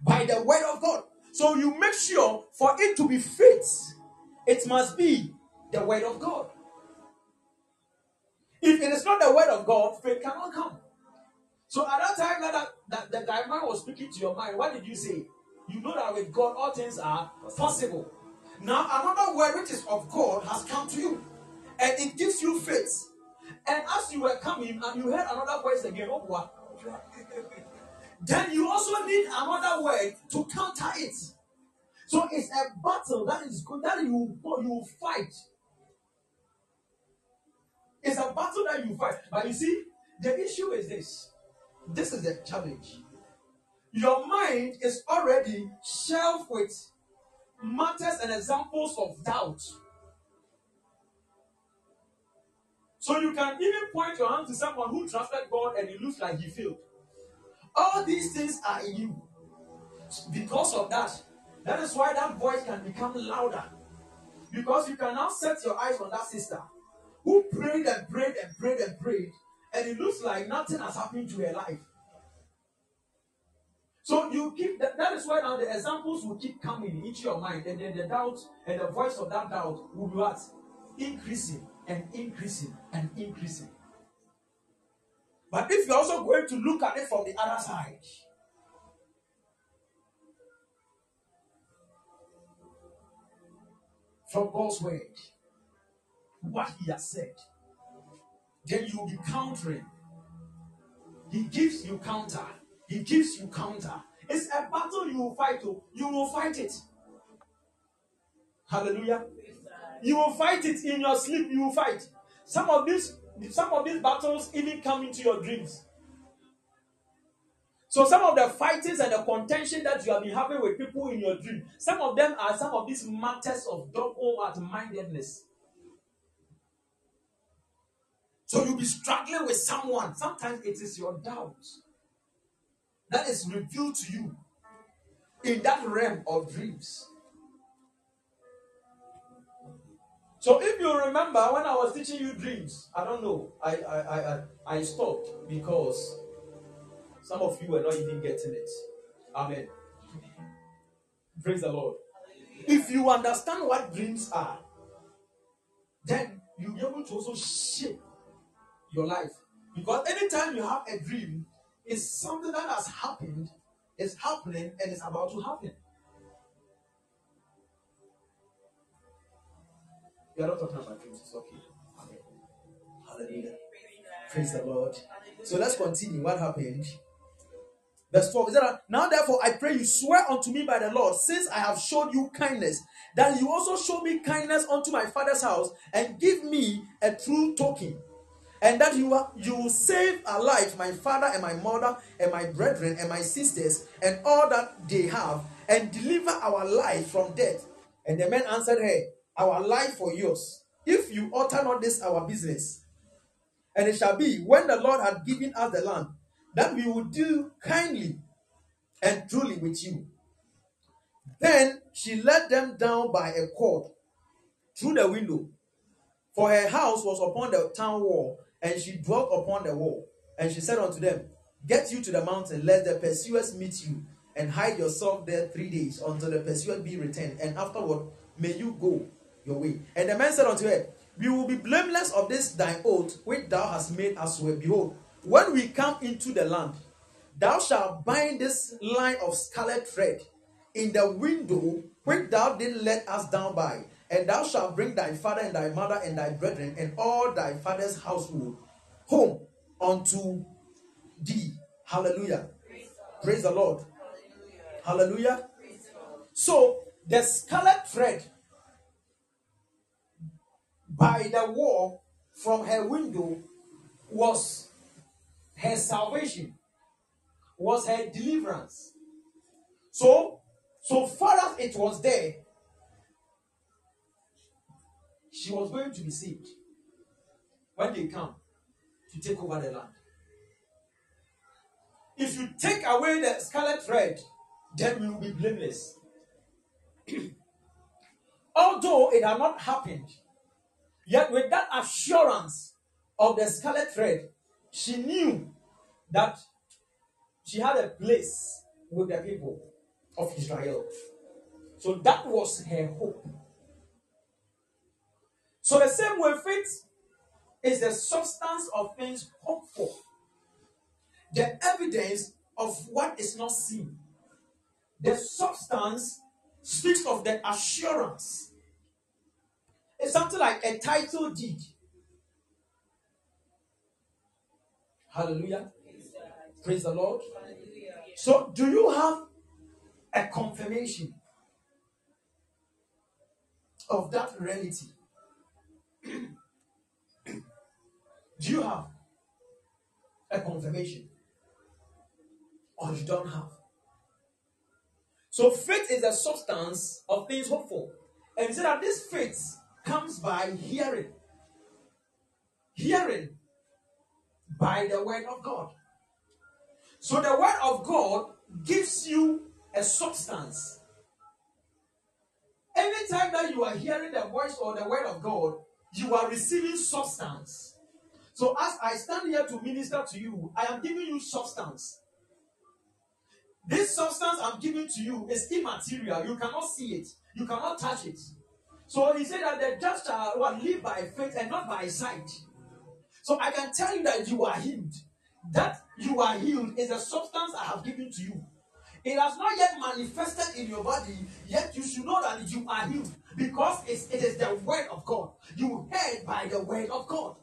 by the word of God. So you make sure for it to be faith, it must be the word of God. If it is not the word of God, faith cannot come. So at that time that, that, that the guy man was speaking to your mind, what did you say? You know that with God all things are possible. Now another word which is of God has come to you, and it gives you faith. And as you were coming and you heard another voice again, oh what? Then you also need another word to counter it. So it's a battle that is good that you you fight. It's a battle that you fight. But you see, the issue is this. This is the challenge. Your mind is already shelved with matters and examples of doubt. So you can even point your hand to someone who trusted God and it looks like he failed. All these things are in you. Because of that, that is why that voice can become louder. Because you can now set your eyes on that sister who prayed and prayed and prayed and prayed, and it looks like nothing has happened to her life. So you keep that, that is why now the examples will keep coming into your mind, and then the doubt and the voice of that doubt will be what? Increasing and increasing and increasing. But if you're also going to look at it from the other side, from God's word, what He has said, then you'll be countering. He gives you counter. He gives you counter. It's a battle you will fight. To. You will fight it. Hallelujah. You will fight it in your sleep. You will fight. Some of these, some of these battles even come into your dreams. So some of the fightings and the contention that you have been having with people in your dream, some of them are some of these matters of double-mindedness. So you'll be struggling with someone. Sometimes it is your doubt that is revealed to you in that realm of dreams. So if you remember when I was teaching you dreams, I don't know, I I I, I stopped because some of you were not even getting it. Amen. Praise the Lord. If you understand what dreams are, then you'll be able to also shape your life. Because anytime you have a dream, it's something that has happened, is happening, and is about to happen. Are not talking about dreams, it's okay. Amen. Hallelujah. Praise the Lord. So let's continue. What happened? Verse 12 is that now therefore I pray you swear unto me by the Lord, since I have showed you kindness, that you also show me kindness unto my father's house, and give me a true token, and that you are, you save alive my father and my mother and my brethren and my sisters and all that they have, and deliver our life from death. And the man answered her, Our life for yours, if you utter not this our business. And it shall be when the Lord hath given us the land that we will do kindly and truly with you. Then she let them down by a cord through the window, for her house was upon the town wall, and she dwelt upon the wall. And she said unto them, Get you to the mountain, let the pursuers meet you, and hide yourself there three days until the pursuer be returned, and afterward may you go your way. And the man said unto her, we will be blameless of this thy oath which thou hast made us swear. Behold, when we come into the land, thou shalt bind this line of scarlet thread in the window which thou didst let us down by, and thou shalt bring thy father and thy mother and thy brethren and all thy father's household home unto thee. Hallelujah. Praise the Lord. Hallelujah. So the scarlet thread by the wall from her window was her salvation, was her deliverance. So, so far as it was there, she was going to be saved when they come to take over the land. If you take away the scarlet thread, then we will be blameless. Although it had not happened, yet with that assurance of the scarlet thread, she knew that she had a place with the people of Israel. So that was her hope. So the same way faith is the substance of things hoped for, the evidence of what is not seen. The substance speaks of the assurance. It's something like a title deed. Hallelujah. Praise the Lord. So, do you have a confirmation of that reality? do you have a confirmation? Or you don't have? So faith is the substance of things hoped for. And he said that this faith comes by hearing. Hearing by the word of God. So the word of God gives you a substance. Anytime that you are hearing the voice or the word of God, you are receiving substance. So as I stand here to minister to you, I am giving you substance. This substance I'm giving to you is immaterial. You cannot see it. You cannot touch it. So he said that the just shall what, live by faith and not by sight. So I can tell you that you are healed. That you are healed is a substance I have given to you. It has not yet manifested in your body, yet you should know that you are healed because it's, it is the word of God. You heard by the word of God.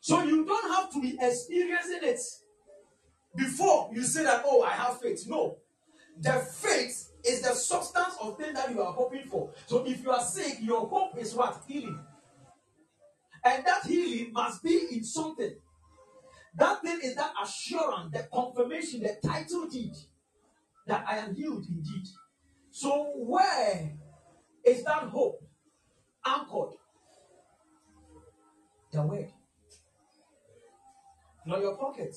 So you don't have to be experiencing it before you say that, oh, I have faith. No. The faith is the substance of things that you are hoping for. So if you are sick, your hope is what? Healing. And that healing must be in something. That thing is that assurance, the confirmation, the title deed that I am healed indeed. So where is that hope anchored? The word. Not your pocket.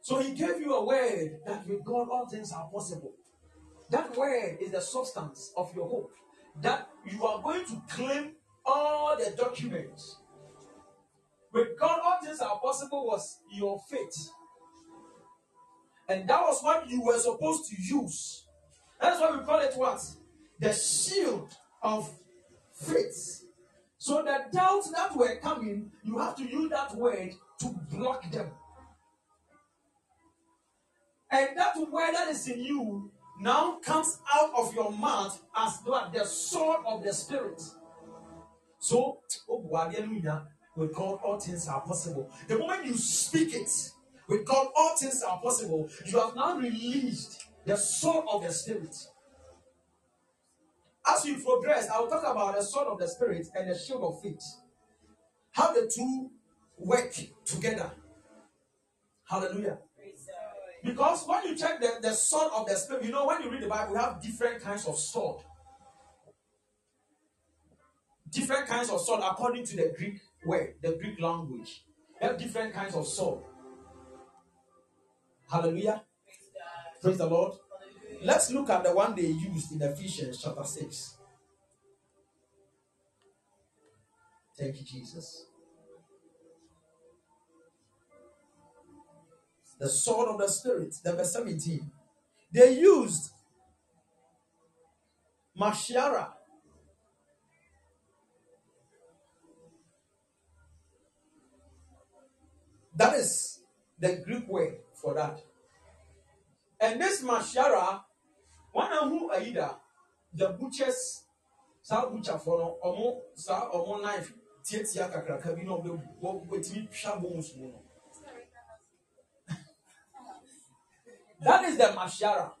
So he gave you a word that with God all things are possible. That word is the substance of your hope. That you are going to claim all the documents. With God, all things are possible was your faith. And that was what you were supposed to use. That's why we call it what? The shield of faith. So the doubts that were coming, you have to use that word to block them. And that word that is in you now comes out of your mouth as the sword of the spirit. So, with God, all things are possible. The moment you speak it, with God, all things are possible. You have now released the sword of the spirit. As we progress, I will talk about the sword of the spirit and the shield of faith. How the two work together. Hallelujah. Because when you check the, the sword of the spirit, you know, when you read the Bible, we have different kinds of sword. Different kinds of sword according to the Greek word, the Greek language. They have different kinds of sword. Hallelujah. Praise the Lord. Let's look at the one they used in Ephesians chapter 6. Thank you, Jesus. The sword of the Spirit, the verse 17. They used Mashara. That is the Greek word for that. And this Mashara, one who Aida, the butchers, saa butcher for no, omo, saa omo knife, tietia kakraka bi na wɔtumi twa bones mu no. That is the Machaira.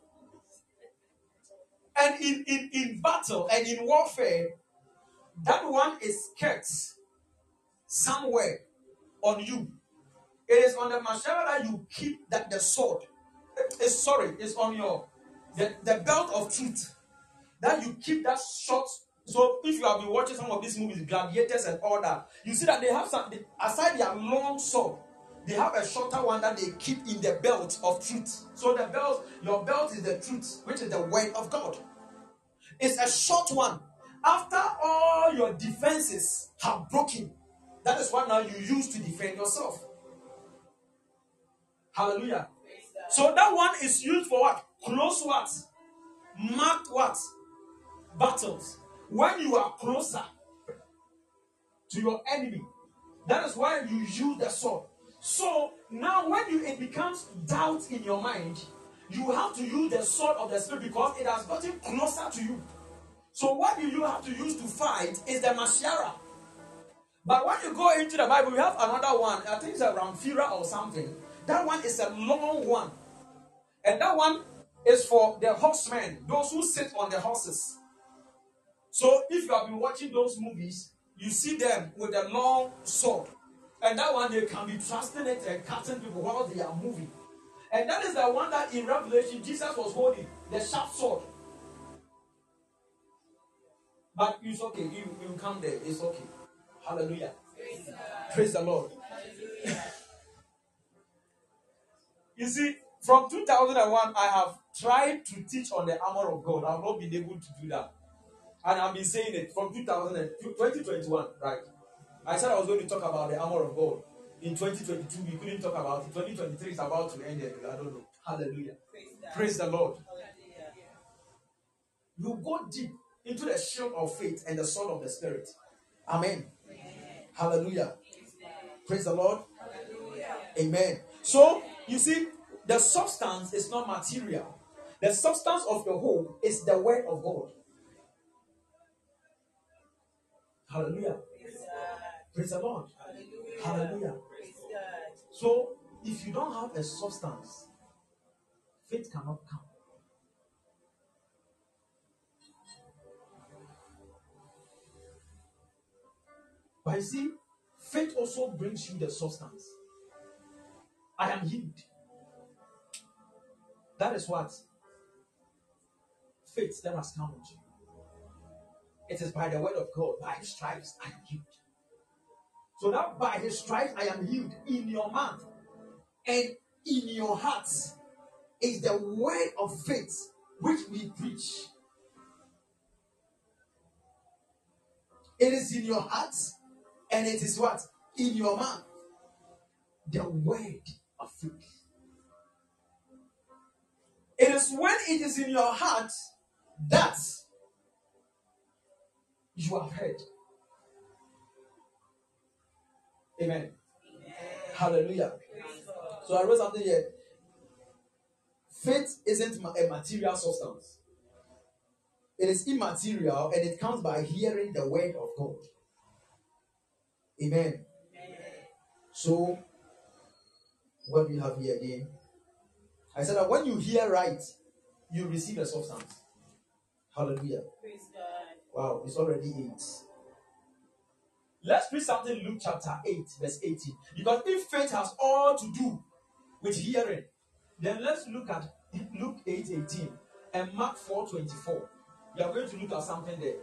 And in, in, in battle and in warfare, that one is kept somewhere on you. It is on the Machaira that you keep that the sword. It's sorry, it's on your the, the belt of truth. That you keep that short. So if you have been watching some of these movies, gladiators and all that, you see that they have some aside their long sword, they have a shorter one that they keep in the belt of truth. So the belt, your belt is the truth, which is the word of God. It's a short one. After all your defenses have broken, that is what now you use to defend yourself. Hallelujah. So that one is used for what? Close what? Marked what? Battles. When you are closer to your enemy, that is why you use the sword. So now, when you, it becomes doubt in your mind, you have to use the sword of the spirit because it has gotten closer to you. So what do you have to use to fight is the machaira. But when you go into the Bible, we have another one. I think it's a rhomphaia or something. That one is a long one, and that one is for the horsemen, those who sit on the horses. So if you have been watching those movies, you see them with a long sword. And that one they can be trusting it and cutting people while they are moving. And that is the one that in Revelation Jesus was holding, the sharp sword. But it's okay, you, you come there, it's okay. Hallelujah. Praise the Lord. you see, from 2001, I have tried to teach on the armor of God. I've not been able to do that. And I've been saying it from 2000 and 2021, right? I said I was going to talk about the armor of God. In 2022, we couldn't talk about it. 2023 is about to end it. I don't know. Hallelujah. Praise the Lord. You go deep into the shield of faith and the sword of the Spirit. Amen. Hallelujah. Praise the Lord. Amen. So, you see, the substance is not material. The substance of the whole is the word of God. Hallelujah. Praise the Lord. Hallelujah. So, if you don't have a substance, faith cannot come. But you see, faith also brings you the substance. I am healed. That is what faith that has come into you. It is by the word of God, by his stripes I am healed. So that by his stripes I am healed in your mouth and in your hearts is the word of faith which we preach. It is in your hearts and it is what? In your mouth. The word of faith. It is when it is in your heart that you have heard. Amen. Hallelujah. So I wrote something here. Faith isn't a material substance. It is immaterial and it comes by hearing the word of God. Amen. So, what do we have here again? I said that when you hear right, you receive a substance. Hallelujah. Wow, it's already 8. Let's read something Luke chapter 8, verse 18. Because if faith has all to do with hearing, then let's look at Luke 8, 18 and Mark 4, 24. We are going to look at something there.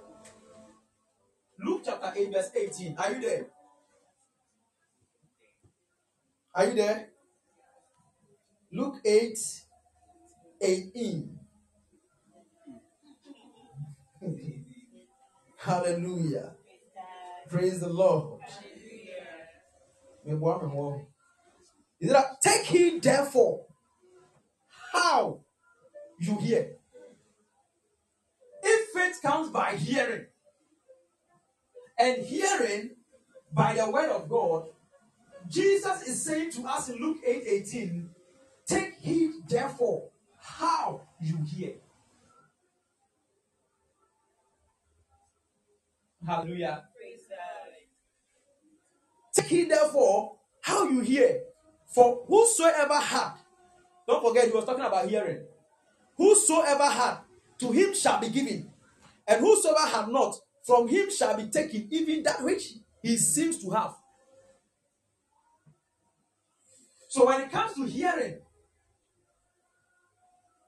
Luke chapter 8, verse 18. Are you there? Are you there? Luke 8, 18. Hallelujah. Praise the Lord. Is it take heed therefore how you hear. If faith comes by hearing, and hearing by the word of God, Jesus is saying to us in Luke 8 18, take heed therefore how you hear. Hallelujah. Take heed therefore how you hear. For whosoever had, don't forget he was talking about hearing. Whosoever had, to him shall be given. And whosoever had not, from him shall be taken even that which he seems to have. So when it comes to hearing,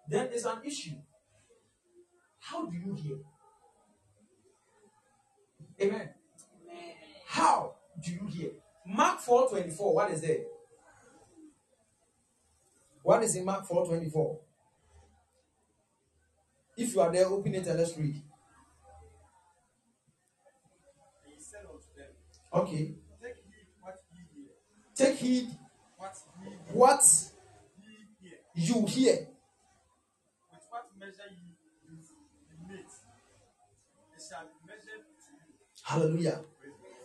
then it's an issue. How do you hear? Amen. How do you hear? Mark 4 24. What is there? What is in Mark 4 24? If you are there, open it and let's read. Okay. Take heed what ye hear, Take heed what ye, what ye hear. you hear. With what measure use, ye mete, it shall be measured to you. Hallelujah.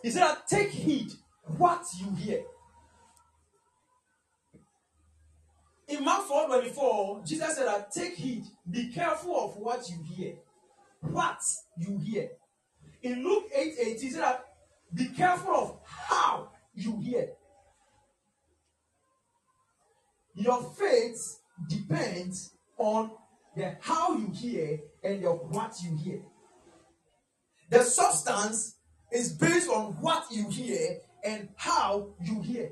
He said, Take heed what you hear. In Mark 4 24, Jesus said take heed, be careful of what you hear. What you hear. In Luke 8 8, he said be careful of how you hear. Your faith depends on the how you hear and the what you hear. The substance is based on what you hear and how you hear.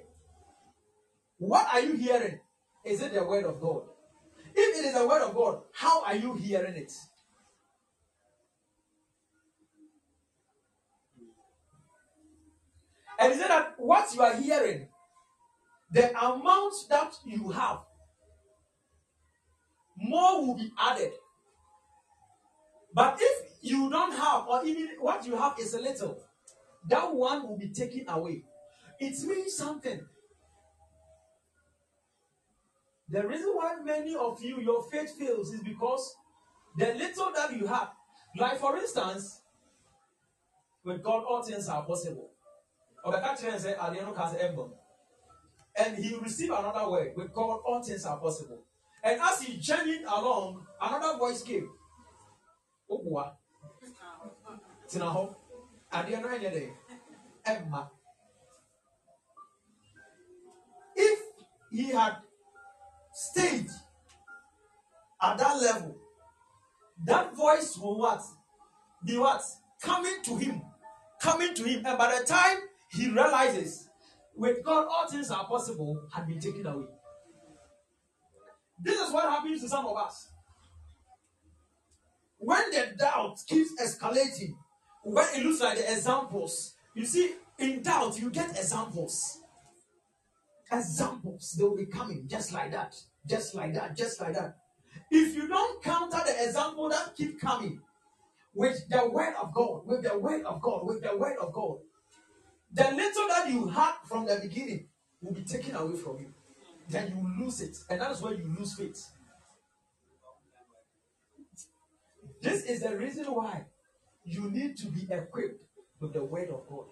What are you hearing? Is it the word of God? If it is the word of God, how are you hearing it? And is it that what you are hearing, the amount that you have, more will be added. But if you don't have, or even what you have is a little, that one will be taken away. It means something. The reason why many of you, your faith fails is because the little that you have, like for instance, with God, all things are possible. The catcher say, Alieno has emblem. And he received another word. With God, all things are possible. And as he journeyed along, another voice came. Obua. Tina hɔ. Adeɛ no ɛnyɛ dɛ. Ɛmma. If he had stayed at that level, that voice will what? Be what? Coming to him. Coming to him. And by the time he realizes, with God, all things are possible, had been taken away. This is what happens to some of us. When the doubt keeps escalating, when it looks like the examples, you see, in doubt, you get examples. Examples, they will be coming just like that, just like that, just like that. If you don't counter the example that keep coming with the word of God, with the word of God, with the word of God, the little that you had from the beginning will be taken away from you. Then you lose it, and that's where you lose faith. This is the reason why you need to be equipped with the word of God.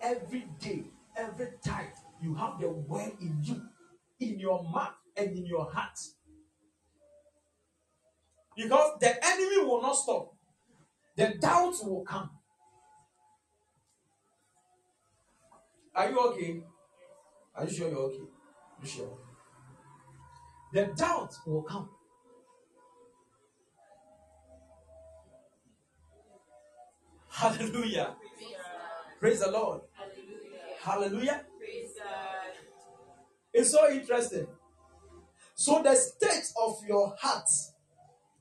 Every day, every time, you have the word in you, in your mouth, and in your heart. Because the enemy will not stop, the doubts will come. Are you okay? Are you sure you're okay? You sure? The doubt will come. Hallelujah. Praise the Lord. Hallelujah. It's so interesting. So the state of your heart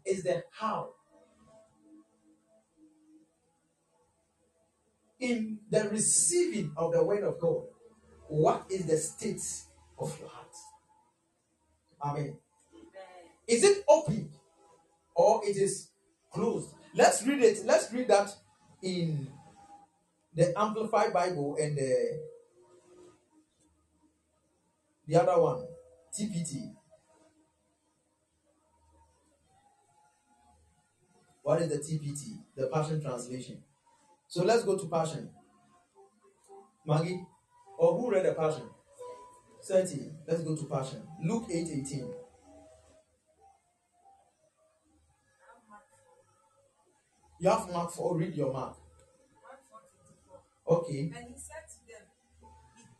is the how. In the receiving of the word of God, what is the state of your heart? Amen. Is it open or it is closed? Let's read it. Let's read that in the Amplified Bible and the, the other one, TPT. What is the TPT? The Passion Translation. So let's go to Passion. Maggie, or who read the Passion? 30. Let's go to Passion. Luke 8 18. You have Mark 4. Read your Mark. Okay. And he said to them,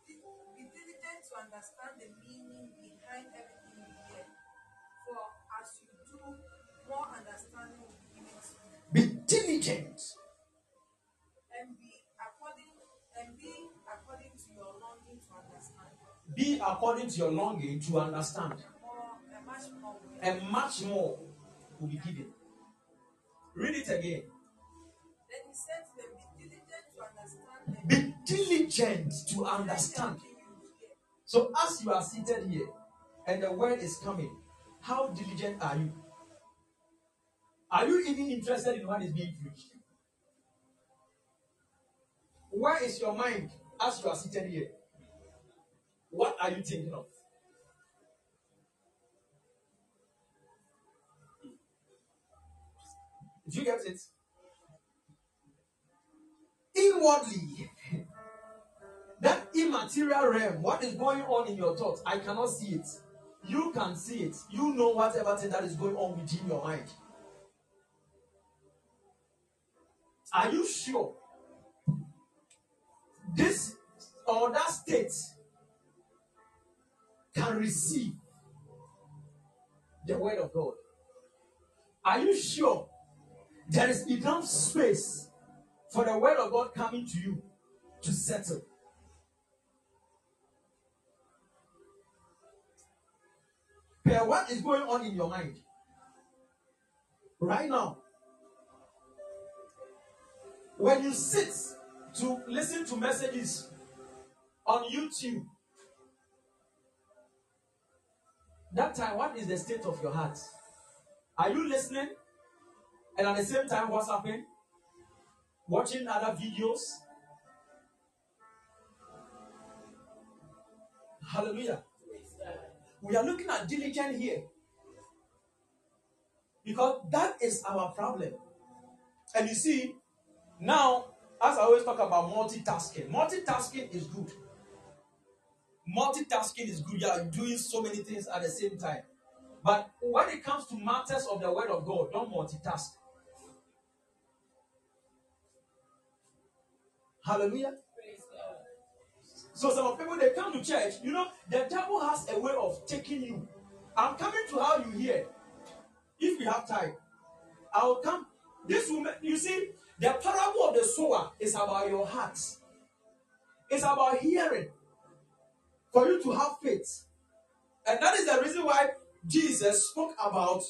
be, be diligent to understand the meaning behind everything you hear. For as you do, more understanding will be given to you. Be diligent. And be according and be according to your longing to understand. Be according to your longing to understand, More and much more and much more will be given. Read it again. Then he said to them, Be diligent to understand and Be diligent to understand. So, as you are seated here and the word is coming, how diligent are you? Are you even interested in what is being preached? Where is your mind as you are seated here? What are you thinking of? Do you get it? Inwardly, that immaterial realm, what is going on in your thoughts, I cannot see it. You can see it. You know whatever thing that is going on within your mind. Are you sure this or that state can receive the word of God? Are you sure there is enough space for the word of God coming to you to settle? Per what is going on in your mind right now? When you sit to listen to messages on YouTube, that time, what is the state of your heart? Are you listening? And at the same time, what's happening? Watching other videos? Hallelujah. We are looking at diligence here. Because that is our problem. And you see, now, as I always talk about multitasking, multitasking is good. Multitasking is good. You are doing so many things at the same time. But when it comes to matters of the word of God, don't multitask. Hallelujah. So some of people they come to church, you know, the devil has a way of taking you. I'm coming to how you hear. If we have time, I will come. This woman, you see, the parable of the sower is about your heart. It's about hearing. For you to have faith. And that is the reason why Jesus spoke about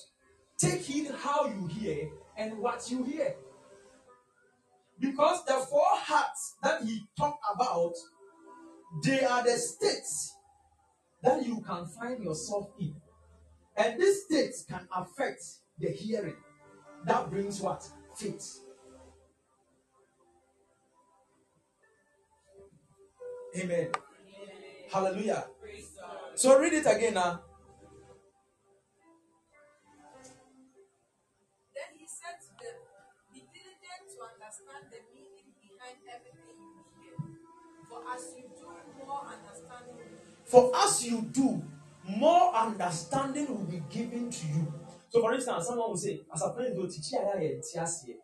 taking how you hear and what you hear. Because the four hearts that he talked about, they are the states that you can find yourself in. And these states can affect the hearing. That brings what? Faith. Amen. Hallelujah. So read it again now. For as you do, more understanding will be For as you do, more understanding will be given to you. So, for instance, someone will say, as a friend, go teach you how to teach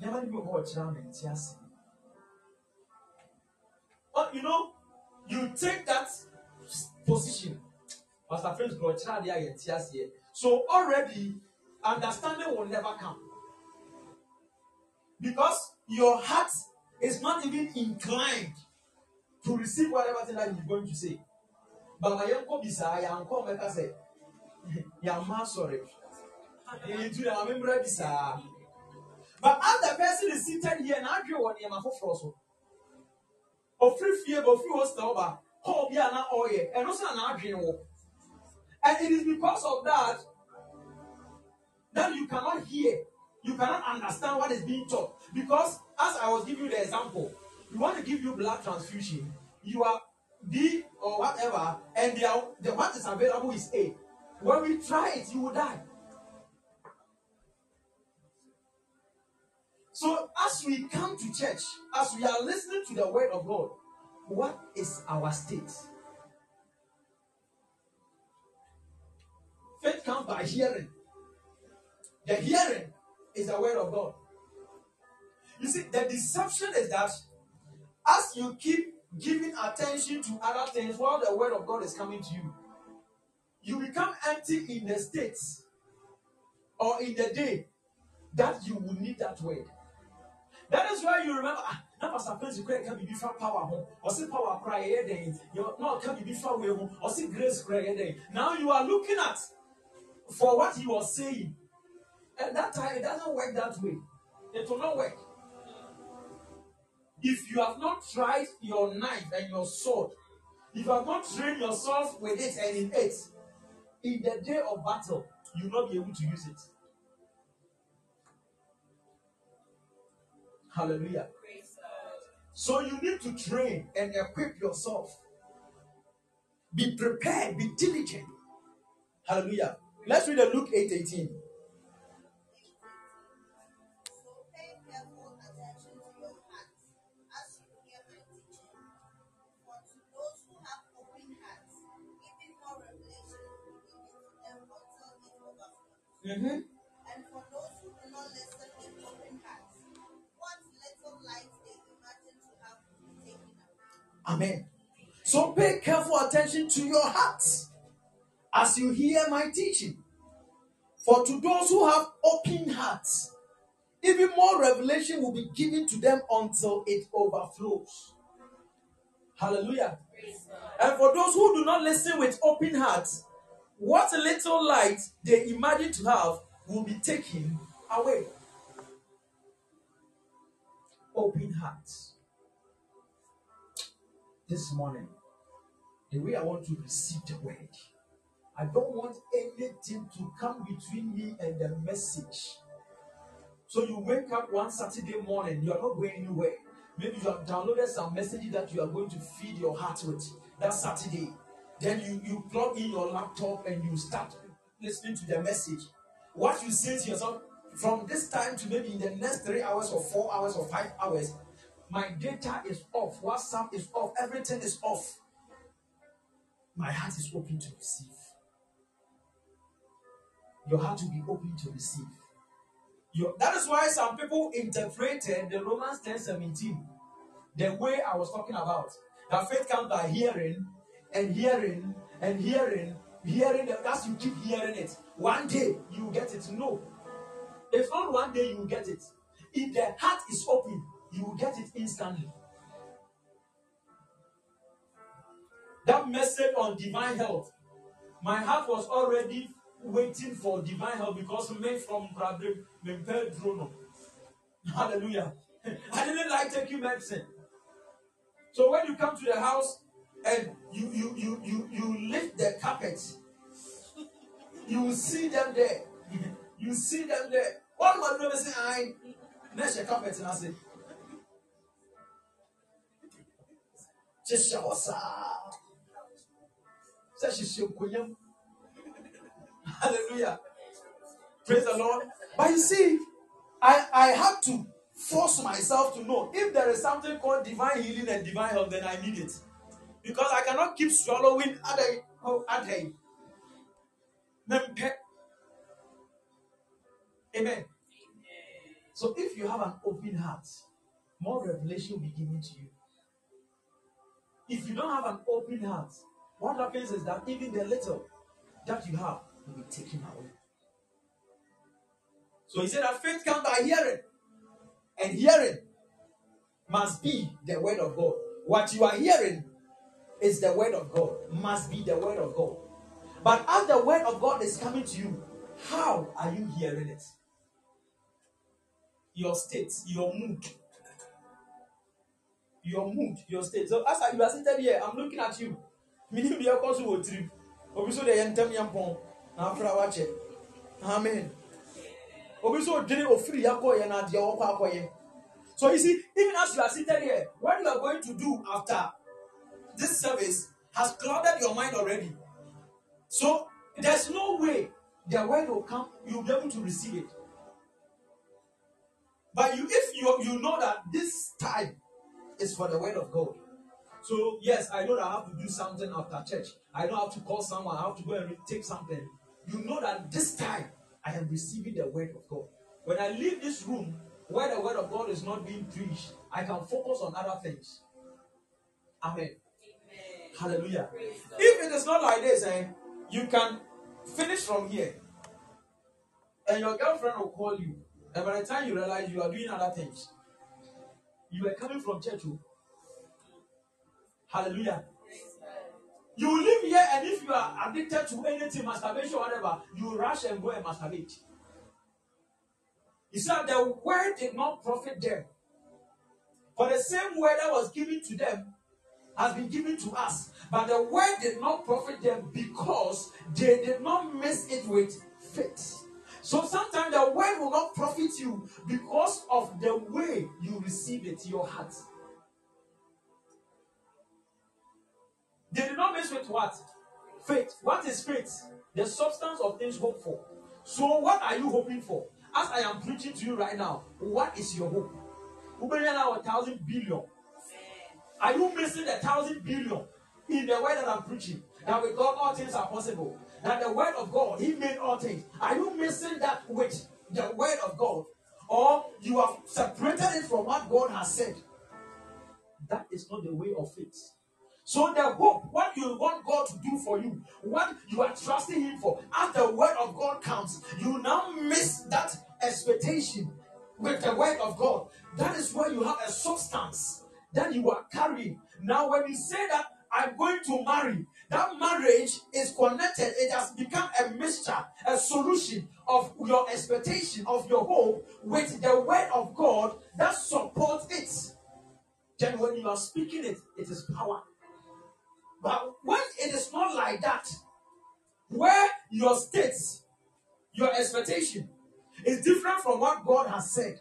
Never knew to teach But you know, you take that position. As a friend, go teach So already, understanding will never come. Because your heart is not even inclined to receive whatever thing that he's going to say. But my uncle bisa ya uncle meka say ya ma sorry. Into the member bisa. But as the person is seated here na adwe wɔ nneɛma foforɔ so. Ofiri fie ba ofiri hostel ba hall bi a na ɔyɛ ɛno so na n'adwene wɔ. And it is because of that that you cannot hear, you cannot understand what is being taught. Because as I was giving you the example, we want to give you blood transfusion, you are B or whatever, and they are, the what is available is A. When we try it, you will die. So, as we come to church, as we are listening to the word of God, what is our state? Faith comes by hearing. The hearing is the word of God. You see, the deception is that as you keep giving attention to other things while the word of God is coming to you, you become empty in the states or in the day that you will need that word. That is why you remember. Ah, na pastor Prince kura ka bibi fa power ho. Ɔsi power kura yɛ den. Yɛ na ɔka bibi fa wei ho. Ɔsi grace kura yɛ den. Now you are looking at for what he was saying. At that time, it doesn't work that way. It will not work. If you have not tried your knife and your sword, if you have not trained yourself with it and in it, in the day of battle, you will not be able to use it. Hallelujah. So you need to train and equip yourself. Be prepared, be diligent. Hallelujah. Let's read the Luke 8 18. Mhm. And for those who do not listen with open hearts, what little light they imagine to have will be taken away. Amen. So pay careful attention to your hearts as you hear my teaching. For to those who have open hearts, even more revelation will be given to them until it overflows. Hallelujah. And for those who do not listen with open hearts, what little light they imagine to have will be taken away. Open hearts. This morning, the way I want to receive the word, I don't want anything to come between me and the message. So you wake up one Saturday morning, you are not going anywhere. Maybe you have downloaded some messages that you are going to feed your heart with that Saturday. Then you, you plug in your laptop and you start listening to the message. What you say to yourself, from this time to maybe in the next three hours or four hours or five hours, my data is off, WhatsApp is off, everything is off. My heart is open to receive. Your heart will be open to receive. Your, that is why some people interpreted the Romans 10 17 the way I was talking about. That faith comes by hearing and hearing and hearing, hearing the, as you keep hearing it. One day you will get it. No. If not one day you will get it. If the heart is open, you will get it instantly. That message on divine health, my heart was already waiting for divine help because men from Bradley, me Pedro. Hallelujah. I didn't like taking medicine. So when you come to the house and you you you you you lift the carpet, you will see them there. you see them there. Am I doing? Say, I next the carpet and I say, just show us. Your queen. Hallelujah. Praise the Lord. But you see, I, I have to force myself to know if there is something called divine healing and divine health, then I need it. Because I cannot keep swallowing other oh, other. Mempe. Amen. So if you have an open heart, more revelation will be given to you. If you don't have an open heart, what happens is that even the little that you have will be taken away. So he said that faith comes by hearing, and hearing must be the word of God. What you are hearing is the word of God, must be the word of God. But as the word of God is coming to you, how are you hearing it? Your state, your mood. Your mood, your state. So as you are seated here, I'm looking at you. Meaning the cause will trip. Obi so the yentem yampon. Na afra wache. Amen. Obi so dwene ofiri yakɔ na wɔkɔ akɔyɛ. So you see, even as you are seated here, what you are going to do after this service has clouded your mind already. So there's no way the word will come, you'll be able to receive it. But you, if you you know that this time is for the word of God. So yes, I know that I have to do something after church. I know I have to call someone. I have to go and take something. You know that this time I am receiving the word of God. When I leave this room where the word of God is not being preached, I can focus on other things. Amen. Hallelujah. If it is not like this, eh, you can finish from here, and your girlfriend will call you, and by the time you realize you are doing other things, you were coming from church. oh. Hallelujah. You live here, and if you are addicted to anything, masturbation, whatever, you rush and go and masturbate. He said the word did not profit them. For the same word that was given to them has been given to us. But the word did not profit them because they did not mix it with faith. So sometimes the word will not profit you because of the way you receive it, your heart. They did not mix with what? Faith. What is faith? The substance of things hoped for. So what are you hoping for? As I am preaching to you right now, what is your hope? Ubenya now a thousand billion. Are you missing the thousand billion in the word that I'm preaching? That with God all things are possible. That the word of God, He made all things. Are you missing that with the word of God? Or you have separated it from what God has said? That is not the way of faith. So the hope, what you want God to do for you, what you are trusting Him for, as the word of God comes, you now miss that expectation with the word of God. That is where you have a substance that you are carrying. Now, when you say that I'm going to marry, that marriage is connected. It has become a mixture, a solution of your expectation, of your hope, with the word of God that supports it. Then, when you are speaking it, it is power. But when it is not like that, where your state, your expectation is different from what God has said,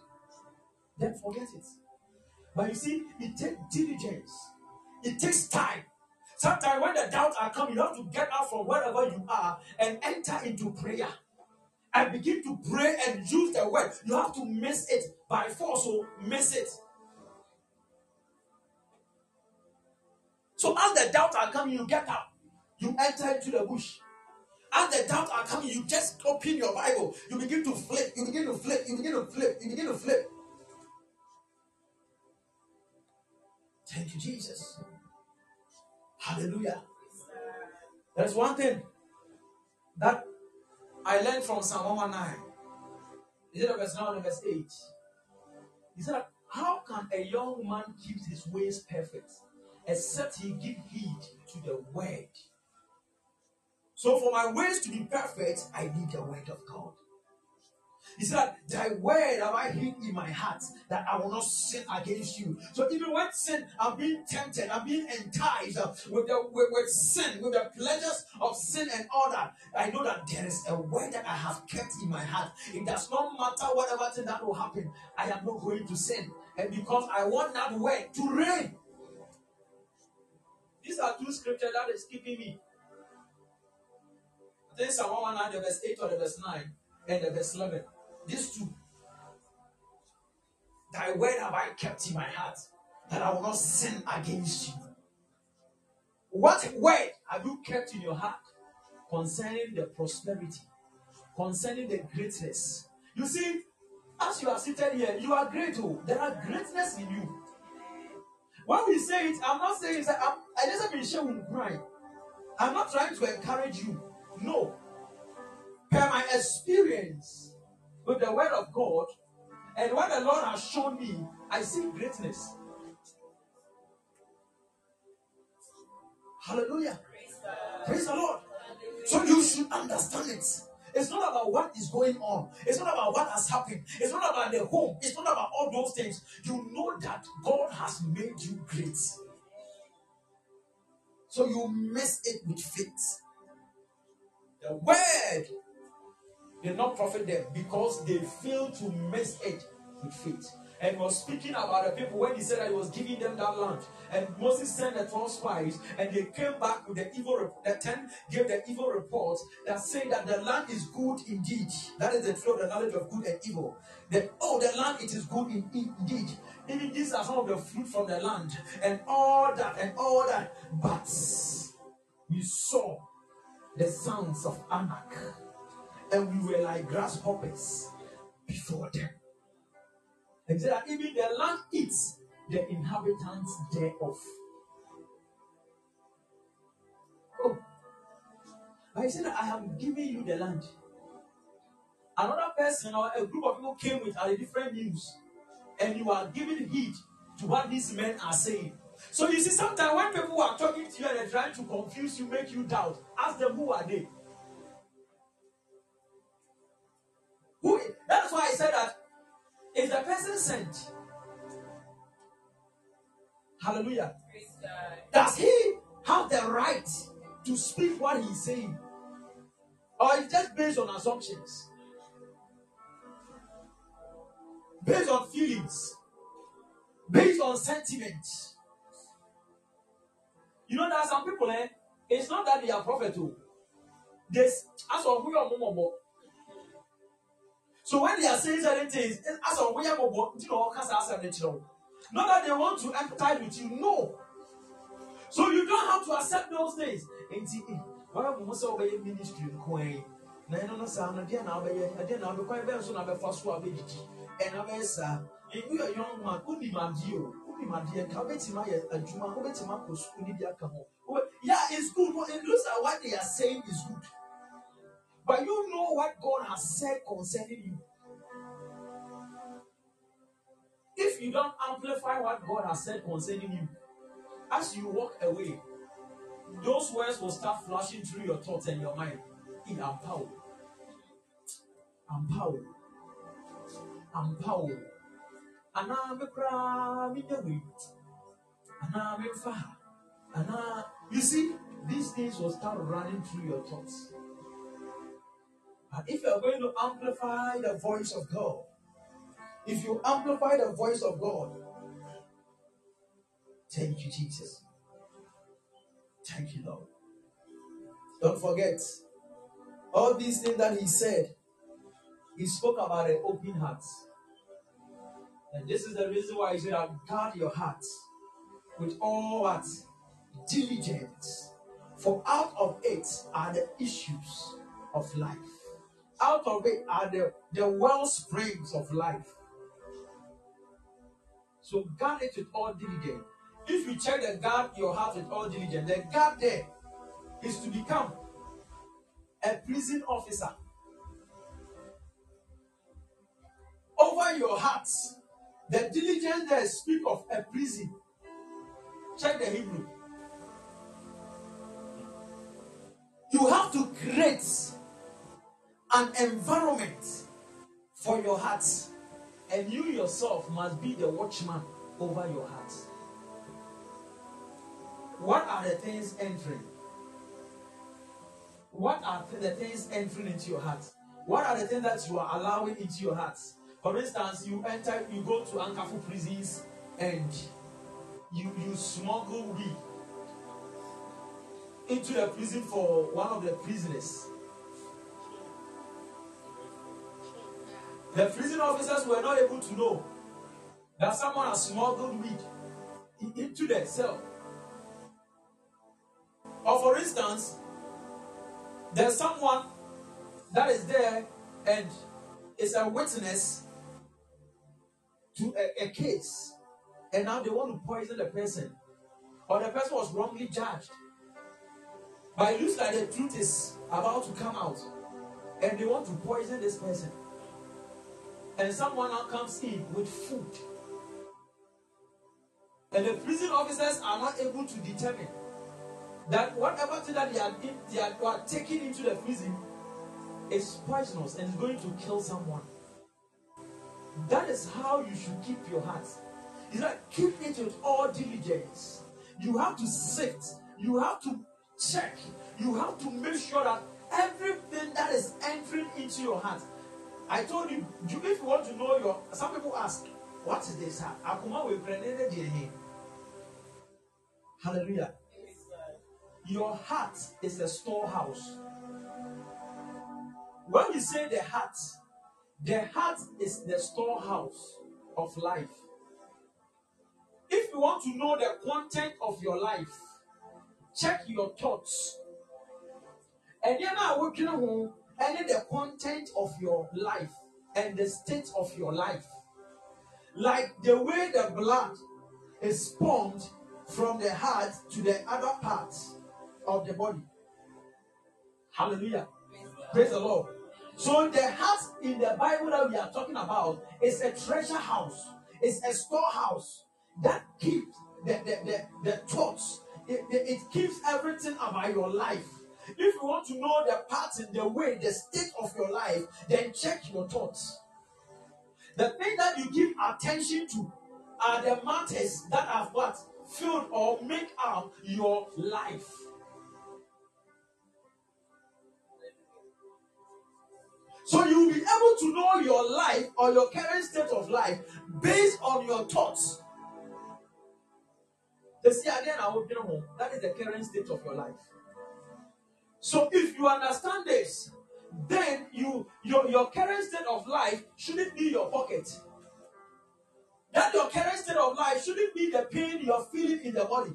then forget it. But you see, it takes diligence, it takes time. Sometimes when the doubts are coming, you have to get out from wherever you are and enter into prayer and begin to pray and use the word. You have to miss it by force, so miss it. So as the doubts are coming, you get up, you enter into the bush. As the doubts are coming, you just open your Bible. You begin to flip, you begin to flip, you begin to flip, you begin to flip. Thank you, Jesus. Hallelujah. There's one thing that I learned from Psalm 119. Is it a verse 9 and verse 8? He said, How can a young man keep his ways perfect except he give heed to the word? So, for my ways to be perfect, I need the word of God. He said, Thy word have I hid in my heart that I will not sin against you. So even when sin, I'm being tempted, I'm being enticed uh, with the with, with sin, with the pleasures of sin and all that. I know that there is a word that I have kept in my heart. It does not matter whatever thing that will happen, I am not going to sin. And because I want that word to reign. These are two scriptures that is keeping me. I think Psalm 119, the verse 8 or the verse 9 and the verse 11. These two. Thy word have I kept in my heart, that I will not sin against you. What word have you kept in your heart concerning the prosperity, concerning the greatness? You see, as you are seated here, you are great. Oh, there are greatness in you. When we say it, I'm not saying that I'm, I just been showing crying. I'm not trying to encourage you. No. Per my experience with the word of God and what the Lord has shown me, I see greatness. Hallelujah. Praise the Lord. So you should understand it. It's not about what is going on. It's not about what has happened. It's not about the home. It's not about all those things. You know that God has made you great. So you miss it with faith. The word did not profit them because they failed to mess it with faith. and was speaking about the people when he said that he was giving them that land. And Moses sent the 12 spies, and they came back with the evil report. The 10 gave the evil report that said that the land is good indeed. That is the tree of the knowledge of good and evil. That oh, the land it is good in, indeed. Even these are some of the fruit from the land, and all that, and all that. But we saw the sons of Anak, and we were like grasshoppers before them. And said that even the land eats the inhabitants thereof. Oh, but he said I am giving you the land. Another person or a group of people came with a different news, and you are giving heed to what these men are saying. So you see, sometimes when people are talking to you and they're trying to confuse you, make you doubt, ask them who are they. Who? That's why I said that is the person sent? Hallelujah. Does he have the right to speak what he's saying? Or it's just based on assumptions? Based on feelings? Based on sentiments? You know, there are some people, eh? It's not that they are prophet, too. This, as of who are more so when they are saying certain things, as a way you know, not that they want to empathize with you, no. So you don't have to accept those things. And see, why am I so by ministry coin? Na ɛno no saa no deɛ na wobɛyɛ ɛdeɛ na wobɛkwan bɛn so na bɛfa so a bɛdidi ɛna bɛyɛ saa you are young man wonim adeɛ o wonim adeɛ nka wobɛtumi ayɛ adwuma wobɛtumi akɔ sukuu ne bi aka ho yeah it's good. It looks like what they are saying is good but you know what God has said concerning you. If you don't amplify what God has said concerning you, as you walk away, those words will start flashing through your thoughts and your mind. In I'm power. I'm power. I'm power. And I'm a crab in the wind. And I'm a fire. And I, you see, these things will start running through your thoughts. If you are going to amplify the voice of God, if you amplify the voice of God, thank you, Jesus. Thank you, Lord. Don't forget, all these things that he said, he spoke about an open heart. And this is the reason why he said, guard your heart with all what? Diligence. For out of it are the issues of life out of it are the, the well springs of life. So guard it with all diligence. If you check the guard your heart with all diligence, the guard there is to become a prison officer. Over your hearts, the diligence there speak of a prison. Check the Hebrew. You have to create an environment for your heart. And you yourself must be the watchman over your heart. What are the things entering? What are the things entering into your heart? What are the things that you are allowing into your heart? For instance, you enter, you go to Ankafu prisons and you, you smuggle weed into the prison for one of the prisoners The prison officers were not able to know that someone has smuggled weed into their cell. Or, for instance, there's someone that is there and is a witness to a, a case, and now they want to poison the person, or the person was wrongly judged. But it looks like the truth is about to come out, and they want to poison this person and someone now comes in with food, and the prison officers are not able to determine that whatever thing that they are, in, they are, taking into the prison is poisonous and is going to kill someone. That is how you should keep your heart. It's like keep it with all diligence. You have to sit, you have to check, you have to make sure that everything that is entering into your heart I told you, if you want to know your, some people ask, What is this? Akuma we grenade the Hallelujah. Your heart is a storehouse. When you say the heart, the heart is the storehouse of life. If you want to know the content of your life, check your thoughts. And then I will any the content of your life and the state of your life. Like the way the blood is pumped from the heart to the other parts of the body. Hallelujah. Praise the Lord. So the heart in the Bible that we are talking about is a treasure house. It's a storehouse that keeps the, the, the, the thoughts. It, it keeps everything about your life. If you want to know the parts in the way, the state of your life, then check your thoughts. The thing that you give attention to are the matters that have what? Filled or make up your life. So you'll be able to know your life or your current state of life based on your thoughts. The see again, I will be home. That is the current state of your life. So if you understand this, then you your, your current state of life shouldn't be your pocket. That your current state of life shouldn't be the pain you're feeling in the body.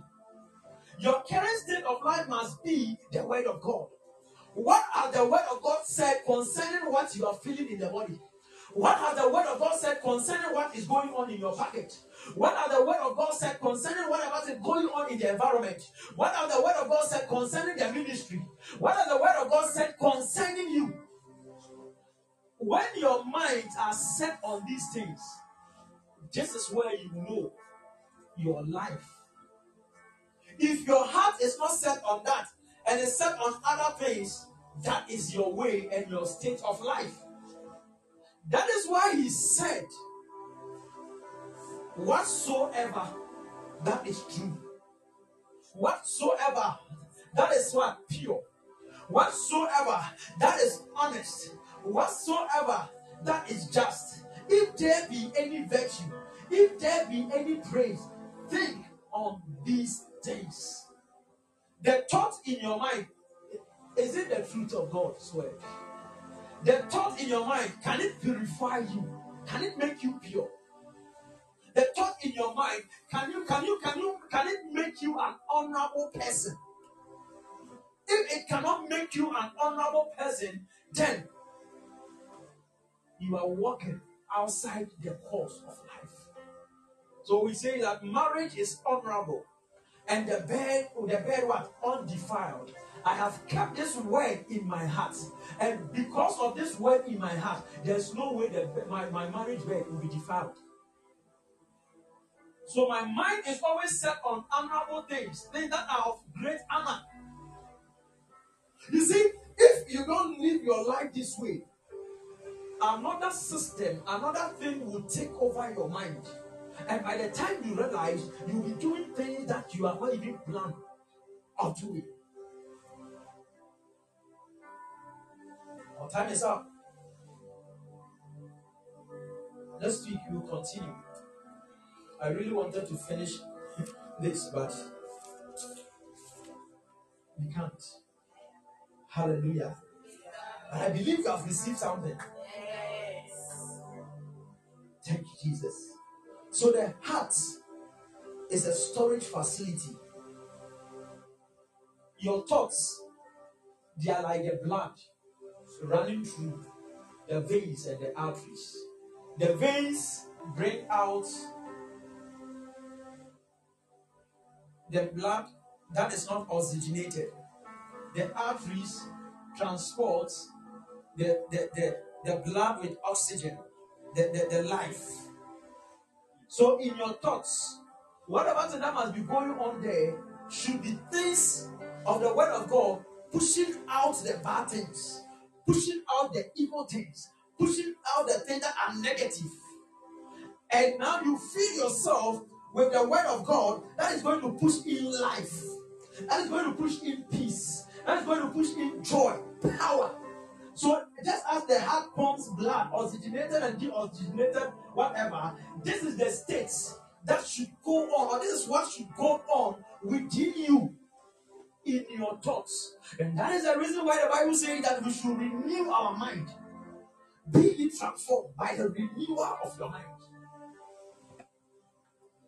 Your current state of life must be the word of God. What has the word of God said concerning what you are feeling in the body? What has the word of God said concerning what is going on in your pocket? What has the word of God said concerning whatever is going on in the environment? What has the word of God said concerning the ministry? What has the word of God said concerning you? When your minds are set on these things, this is where you know your life. If your heart is not set on that and is set on other things, that is your way and your state of life. That is why he said, Whatsoever that is true, whatsoever that is what pure, whatsoever that is honest, whatsoever that is just, if there be any virtue, if there be any praise, think on these things. The thought in your mind is it the truth of God's word? The thought in your mind can it purify you? Can it make you pure? The thought in your mind can you can you can you can it make you an honorable person? If it cannot make you an honorable person, then you are walking outside the course of life. So we say that marriage is honorable and the bed, the bed what? Undefiled. I have kept this word in my heart. And because of this word in my heart, there's no way that my, my marriage bed will be defiled. So my mind is always set on honorable things, things that are of great honor. You see, if you don't live your life this way, another system, another thing will take over your mind. And by the time you realize, you'll be doing things that you have not even planned or doing. Our time is up. Next week we will continue. I really wanted to finish this, but we can't. Hallelujah. I believe you have received something. Thank you, Jesus. So the heart is a storage facility. Your thoughts, they are like the blood running through the veins and the arteries. The veins bring out the blood that is not oxygenated. The arteries transport the, the, the, the blood with oxygen, the, the, the life. So in your thoughts, whatever that must be going on there should be things of the word of God pushing out the bad things, pushing out the evil things, pushing out the things that are negative. And now you fill yourself with the word of God that is going to push in life, that is going to push in peace, that is going to push in joy, power, So just as the heart pumps blood, oxygenated and deoxygenated, whatever, this is the states that should go on, or this is what should go on within you in your thoughts. And that is the reason why the Bible says that we should renew our mind. Be transformed by the renewal of your mind.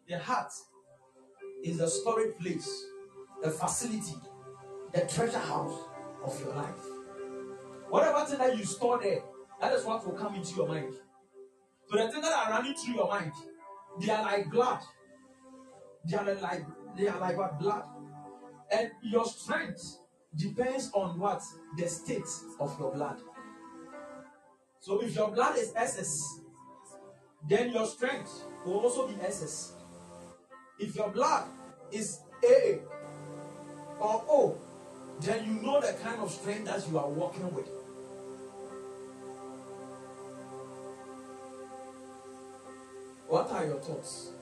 The heart is the storage place, the facility, the treasure house of your life. Whatever thing that you store there, that is what will come into your mind. So the things that are running through your mind, they are like blood. They are like they are like what blood. And your strength depends on what the state of your blood. So if your blood is SS, then your strength will also be SS. If your blood is AA or O, then you know the kind of strength that you are working with. What are your thoughts?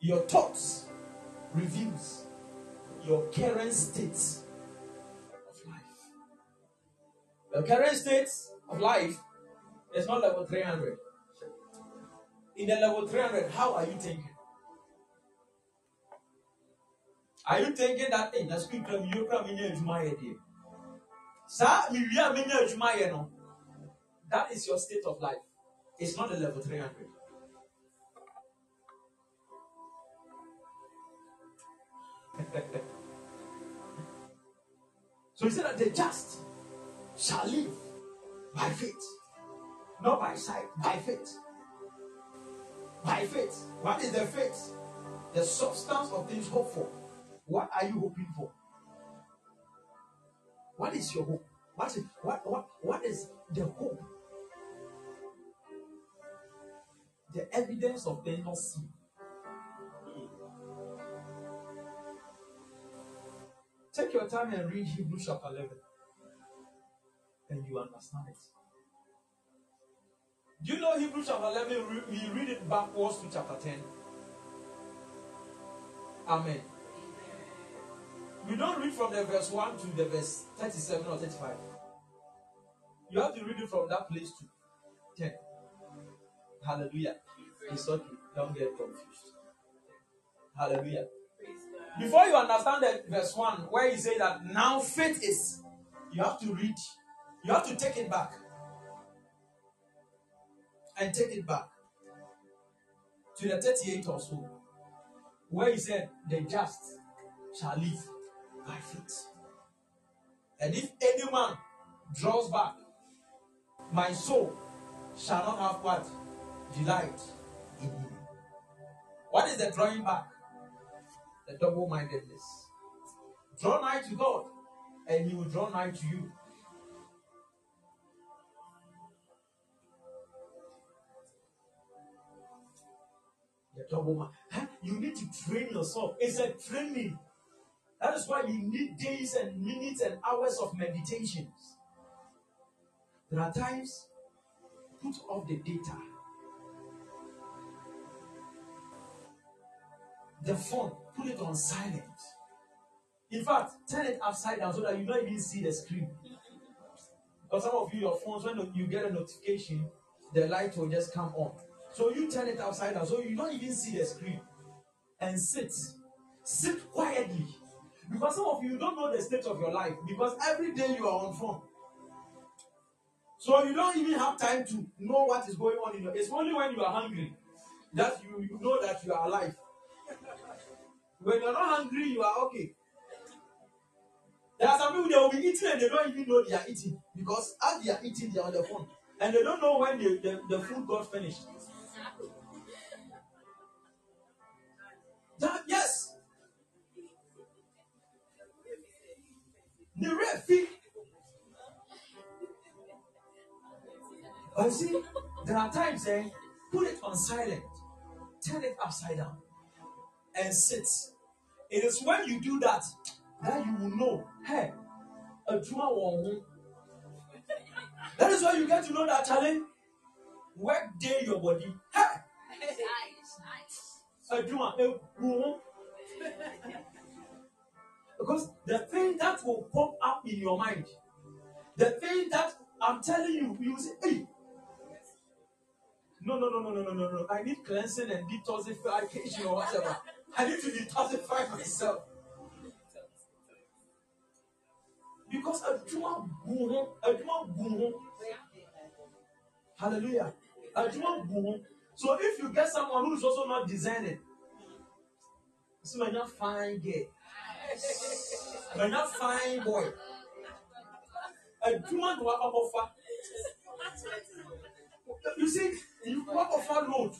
Your thoughts reveals your current state of life. Your current state of life is not level 300. In the level 300, how are you thinking? Are you thinking that hey, that's quick come you come in your dear? Sir, me we are in. That is your state of life. It's not a level 300. so he said that the just shall live by faith, not by sight, by faith. By faith. What is the faith? The substance of things hoped for. What are you hoping for? What is your hope? What is what what what is the hope? The evidence of the not seen. Take your time and read Hebrews chapter 11, and you understand it. Do you know Hebrews chapter 11? re- We read it backwards to chapter 10. Amen. We don't read from the verse 1 to the verse 37 or 35. You have to read it from that place to 10. Hallelujah. It's okay. Don't get confused. Hallelujah. Before you understand the verse 1, where he say that now faith is, you have to read, you have to take it back. And take it back to the 38 or so, where he said, The just shall live by faith. And if any man draws back, my soul shall not have what? Delight in him. What is the drawing back? The double mindedness. Draw nigh to God, and He will draw nigh to you. The double mind. Huh? You need to train yourself. It's a training. That is why you need days and minutes and hours of meditations. There are times, put off the data. The phone, put it on silent. In fact, turn it upside down so that you don't even see the screen. Because some of you, your phones, when you get a notification, the light will just come on. So you turn it upside down so you don't even see the screen. And sit. Sit quietly. Because some of you don't know the state of your life. Because every day you are on phone. So you don't even have time to know what is going on in your. It's only when you are hungry that you, you know that you are alive. When you're not hungry, you are okay. There are some people they will be eating and they don't even know they are eating because as they are eating, they are on the phone and they don't know when the, the, the food got finished. That, yes. The refi. But you see, there are times eh, put it on silent, turn it upside down, and sit. It is when you do that that you will know, hey, a juma won. That is why you get to know that challenge. Work day your body. Hey, a a won. Because the thing that will pop up in your mind The thing that I'm telling you, you say, hey, no, no, no, no, no, no, no, no. I need cleansing and detoxification or whatever. I need to detoxify myself. Because adwuma gu ho, adwuma gu ho. Hallelujah. Adwuma gu ho. So if you get someone who's also not designing, so you're not fine girl, you're not fine boy. Adwuma do offer. You see, you work offer load.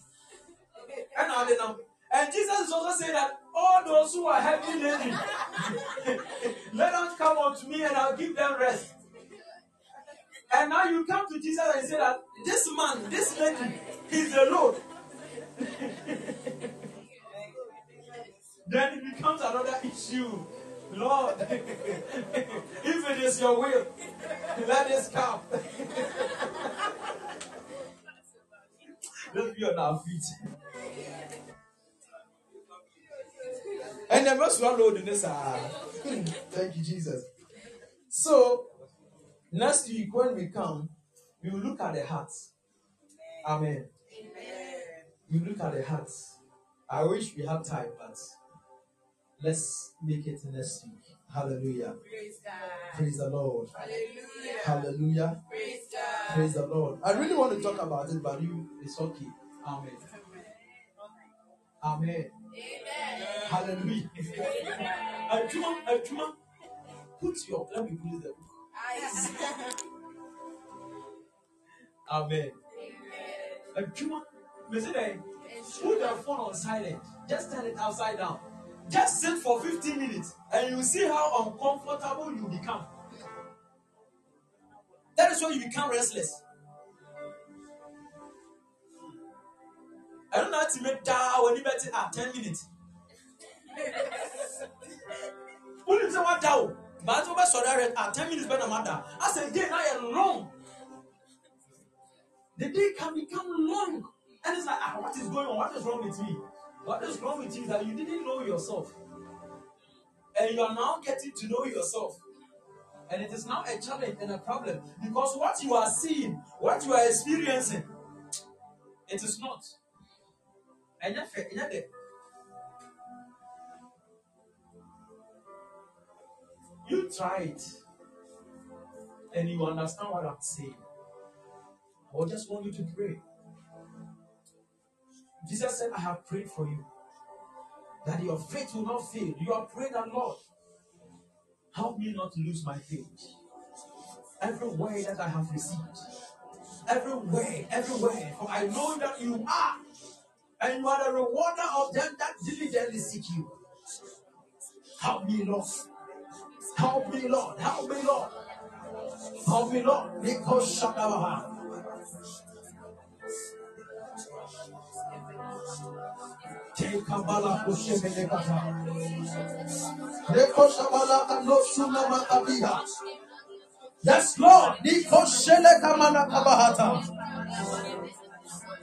Now they know. And Jesus is also saying that all those who are heavy laden, let them come unto me and I'll give them rest. And now you come to Jesus and say that this man, this lady, is the Lord. then it becomes another issue. Lord, if it is your will, let this come. Let's be on our feet. And never swallowed in this. ah. Thank you, Jesus. So, next week when we come, we will look at the hearts. Amen. We look at the hearts. I wish we had time, but let's make it next week. Hallelujah. Praise God. Praise the Lord. Hallelujah. Hallelujah. Praise God. Praise the Lord. I really want to talk about it, but you, it's okay. Amen. Amen. Hallelujah. Ajuma, Ajuma, put your, let me close the book. Amen. Ajuma. Put the phone on silent. Just turn it upside down. Just sit for 15 minutes and you see how uncomfortable you become. That is why you become restless. I don't know how to make that when you bet it at 10 minutes. Wouldn't say what down, but over sorry at 10 minutes better matter. I said, day I am long. The day can become long. And it's like, ah, what is going on? What is wrong with me? What is wrong with you that you didn't know yourself. And you are now getting to know yourself. And it is now a challenge and a problem because what you are seeing, what you are experiencing, it is not. And yet, and yet, you try it and you understand what I'm saying. I just want you to pray. Jesus said, I have prayed for you that your faith will not fail. You are praying that Lord, help me not to lose my faith. Every word that I have received, every word, every word, for I know that you are, and you are the rewarder of them that diligently seek you. Help me, Lord. Help me, Lord. Help me, Lord. Help me, Lord. Because Shadabaha. Take Kabbalah Kushebelekata. Reko Shabala Kano Sunama Kabiha. Yes, Lord. Niko Shele Kamana Kabahata.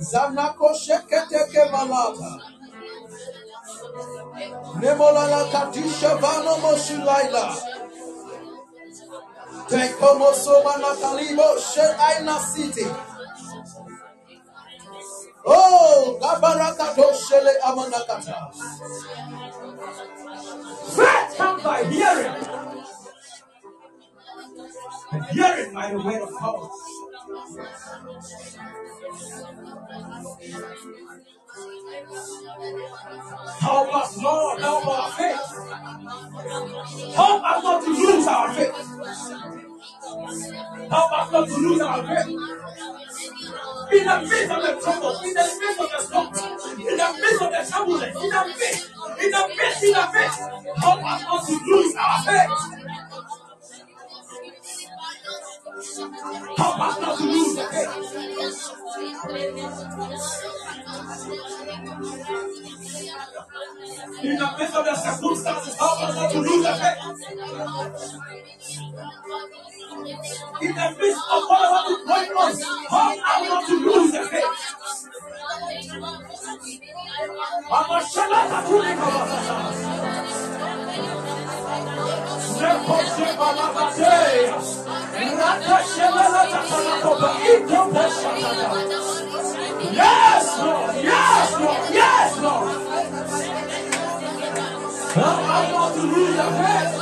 Zanako Shekete Kemalata. Nemolala Katisha Vano Moshilaila. Tekomo Somana Kalibo sheaina City. Oh, Gabaraka Doshele Amanakata. Faith comes by hearing, and hearing by the word of God. Help us, Lord, help our faith. Help us not to lose our faith. Help us not to lose our faith. In the midst of the trouble, in the midst of the storm, in the midst of the turbulence, in the midst, in the midst, in the midst, help us not to lose our faith. Toma na vida. E na mesa dessa custa, toma na vida. In the midst of whatever the point was, how am not to lose Yes, Lord. Yes, Lord. Yes, Lord. Help us not to lose the faith.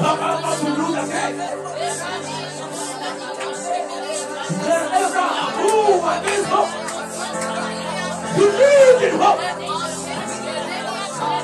Help us not to lose the faith. Let Abraham move against hope. Believe in hope.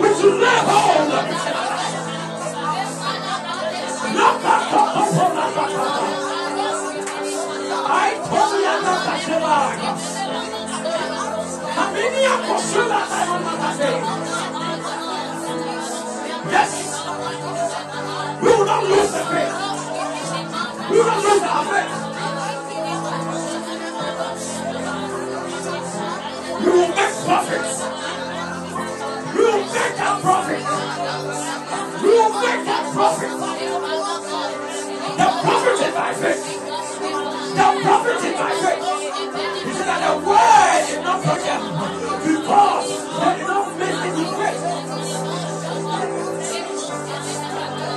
We should lay hold of it. Look the I told you not to say that. Yes. We will not lose the faith. We will not lose our faith. We will make profits. Make a profit. Will make a profit. The profit is by faith. The profit is by faith. He said that the word is not for them because they did not make it in faith.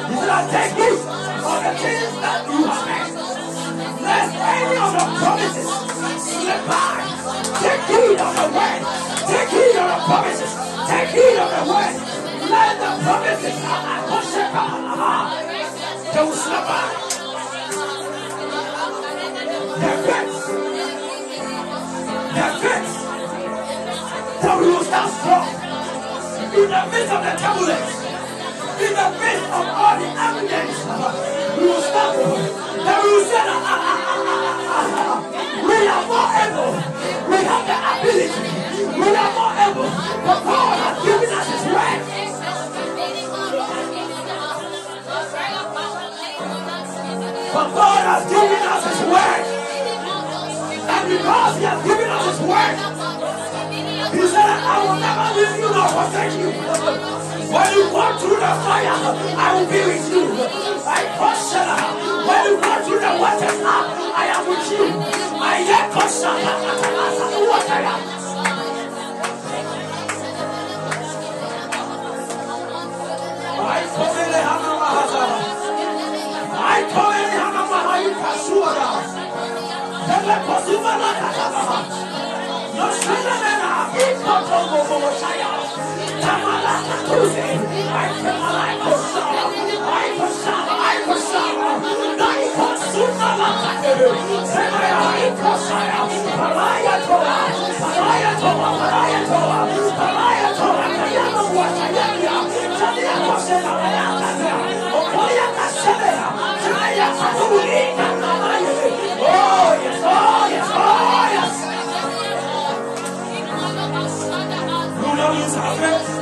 He said, I take you for the things that you have made. Lest any of the promises slip by. Take heed of the word. Take heed of the promises. Take heed of the word. Let the promises they will slip by. The faith. The we will stand strong. In the midst of the turbulence. In the midst of all the evidence. We will stand. We will say we are more able. We have the ability. We are more able. But God has given us his word. But God has given us his word. And because he has given us his word, he said, I will never leave you nor forsake you. When you go through the fire, I will be with you. I caution When you go through the waters, I am with you. I am caution What I am. I told you the Hana Mahazara. I told you the Hana Mahayu Kasuara. Dele Kosima La Kataba. No Shanana, Ikoto Momo Shaya. Yes, yes, yes.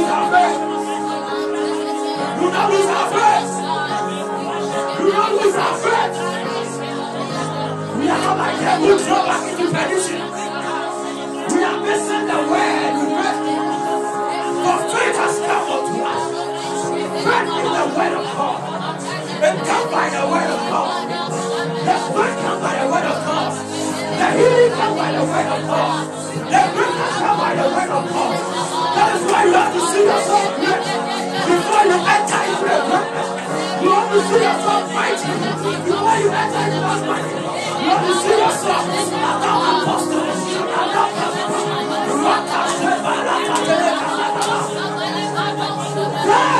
Lose our faith. You don't lose our faith. You don't lose our faith. Faith. We are not like them who draw back into perdition. We are missing the word we read. For faith has come unto us. Faith is the word of God. It comes by the word of God. The strength comes by the word of God. The healing comes by the word of God. The greatness by the word of God. That is why you have to see yourself great before you enter into the greatness. You have to see yourself mighty before you enter into that mighty. You have to see yourself as an apostle, as a pastor. Raka Sheba Raka Teleka Yes!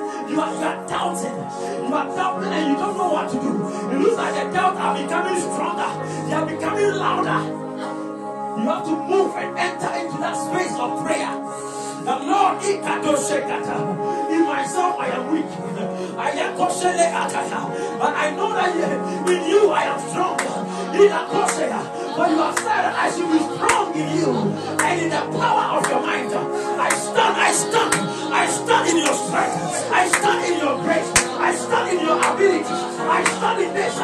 You are, you are doubting. You are doubting and you don't know what to do. It looks like the doubts are becoming stronger. They are becoming louder. You have to move and enter into that space of prayer. The Lord, in myself oh, I am weak. I am. But I know that in you I am strong. But you have said I should be strong in you and in the power of your mind. I stand, I stand, I stand in your strength. I stand in your grace. I stand in your ability. I stand in this.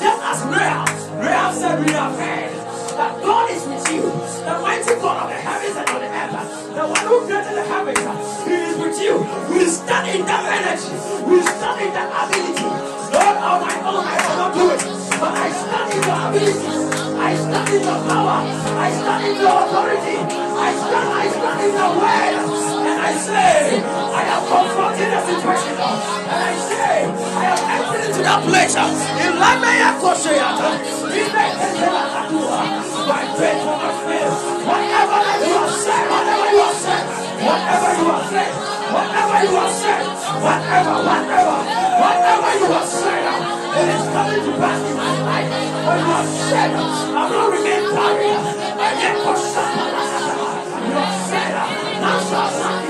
Just as Rahab, Rahab said, we have heard that God is with you, the mighty God of the heavens and of the earth, the one who created the heavens, He is with you. We stand in that energy, we stand in that ability. Lord, on my own, I cannot do it, but I stand in your ability, I stand in your power, I stand in your authority, I stand, I stand in your word, I say, I am confronting the situation, and I say, I am entering into that place. In Lamaya Kosheyata, in the uh, my faith will not fail. Whatever you have said, whatever you have said, whatever you have said, whatever you have said, whatever, whatever, whatever you have said, uh, it is coming to pass in my life. When you have said, I will remain barren. I get for You have said, uh, now shall not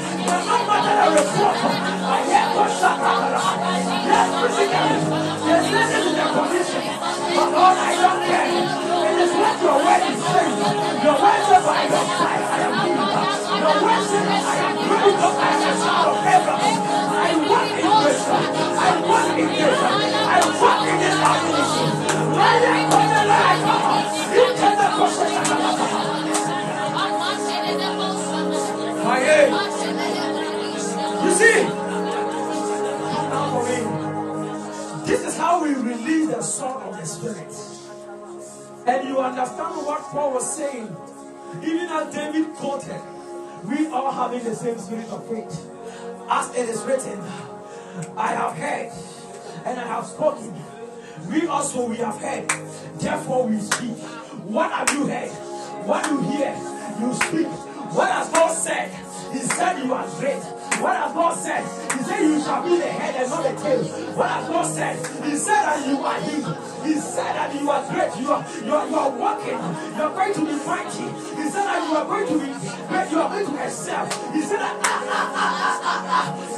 I physically. Yes, this I don't care. It see. This is how we release the sword of the Spirit. And you understand what Paul was saying. Even as David quoted, we all having the same spirit of faith. As it is written, I have heard and I have spoken. We also we have heard, therefore we speak. What have you heard? What you hear, you speak. What has God said? He said you are great. What has God said? He said you shall be the head and not the tail. What has God said? He said that you are He. He said that you are great. You are you are, you are walking. You are going to be mighty. He said that you are going to be great. You are going to excel. He said that ah ah ah ah ah ah.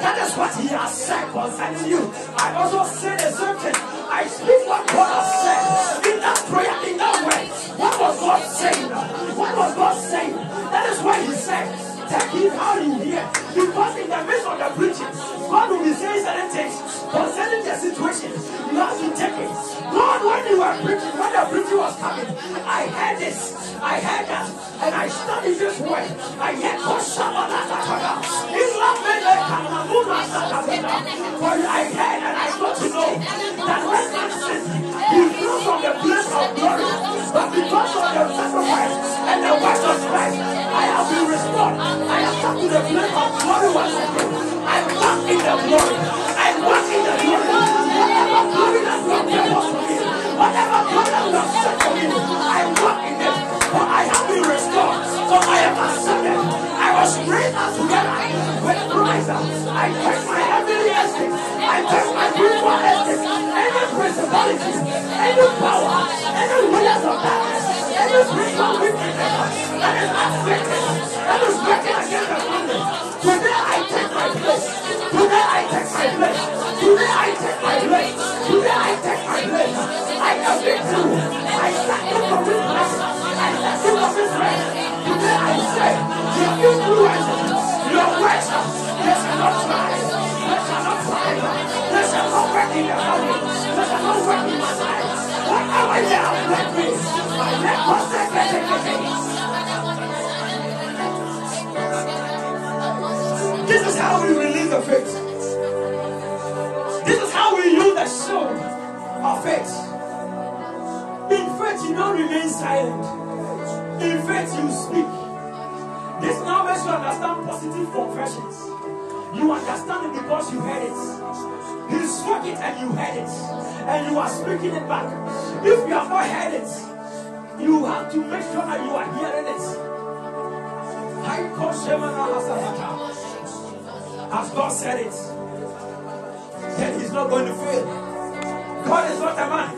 That is what he has said concerning you. I also say the same thing. I speak what God has said in that prayer, in that way. What was God saying? What was God saying? That is why He said, Take it how you hear. Because in the midst of the preaching, God will be saying certain things concerning the situation. You have to take it. God, when you were preaching, when the preaching was coming, I heard this, I heard that, and I studied this way. I heard oh, For I heard and I got to know that when man sinned, flew from the place of glory. But because of the sacrifice and the work of Christ, I have been restored. I have come to the place of glory once again. I walk in the glory. I walk in the glory. Whatever glory that God purpose for me, whatever God set for me, I walk in it. For I have been restored. For I am accepted. I was raised up together with Christ. I take my essence. I take my spiritual essence. Any principality, any power, any rulers of darkness, any spiritual wickedness that is wicked, that is working against the family. Today I take my place. Today I take my This is how we release the faith. This is how we use the shield of faith. In faith, you don't remain silent. In faith, you speak. This now makes you understand positive confessions. You understand it because you heard it. He spoke it and you heard it. And you are speaking it back. If you have not heard it, you have to make sure that you are hearing it. As God said it, then He's not going to fail. God is not a man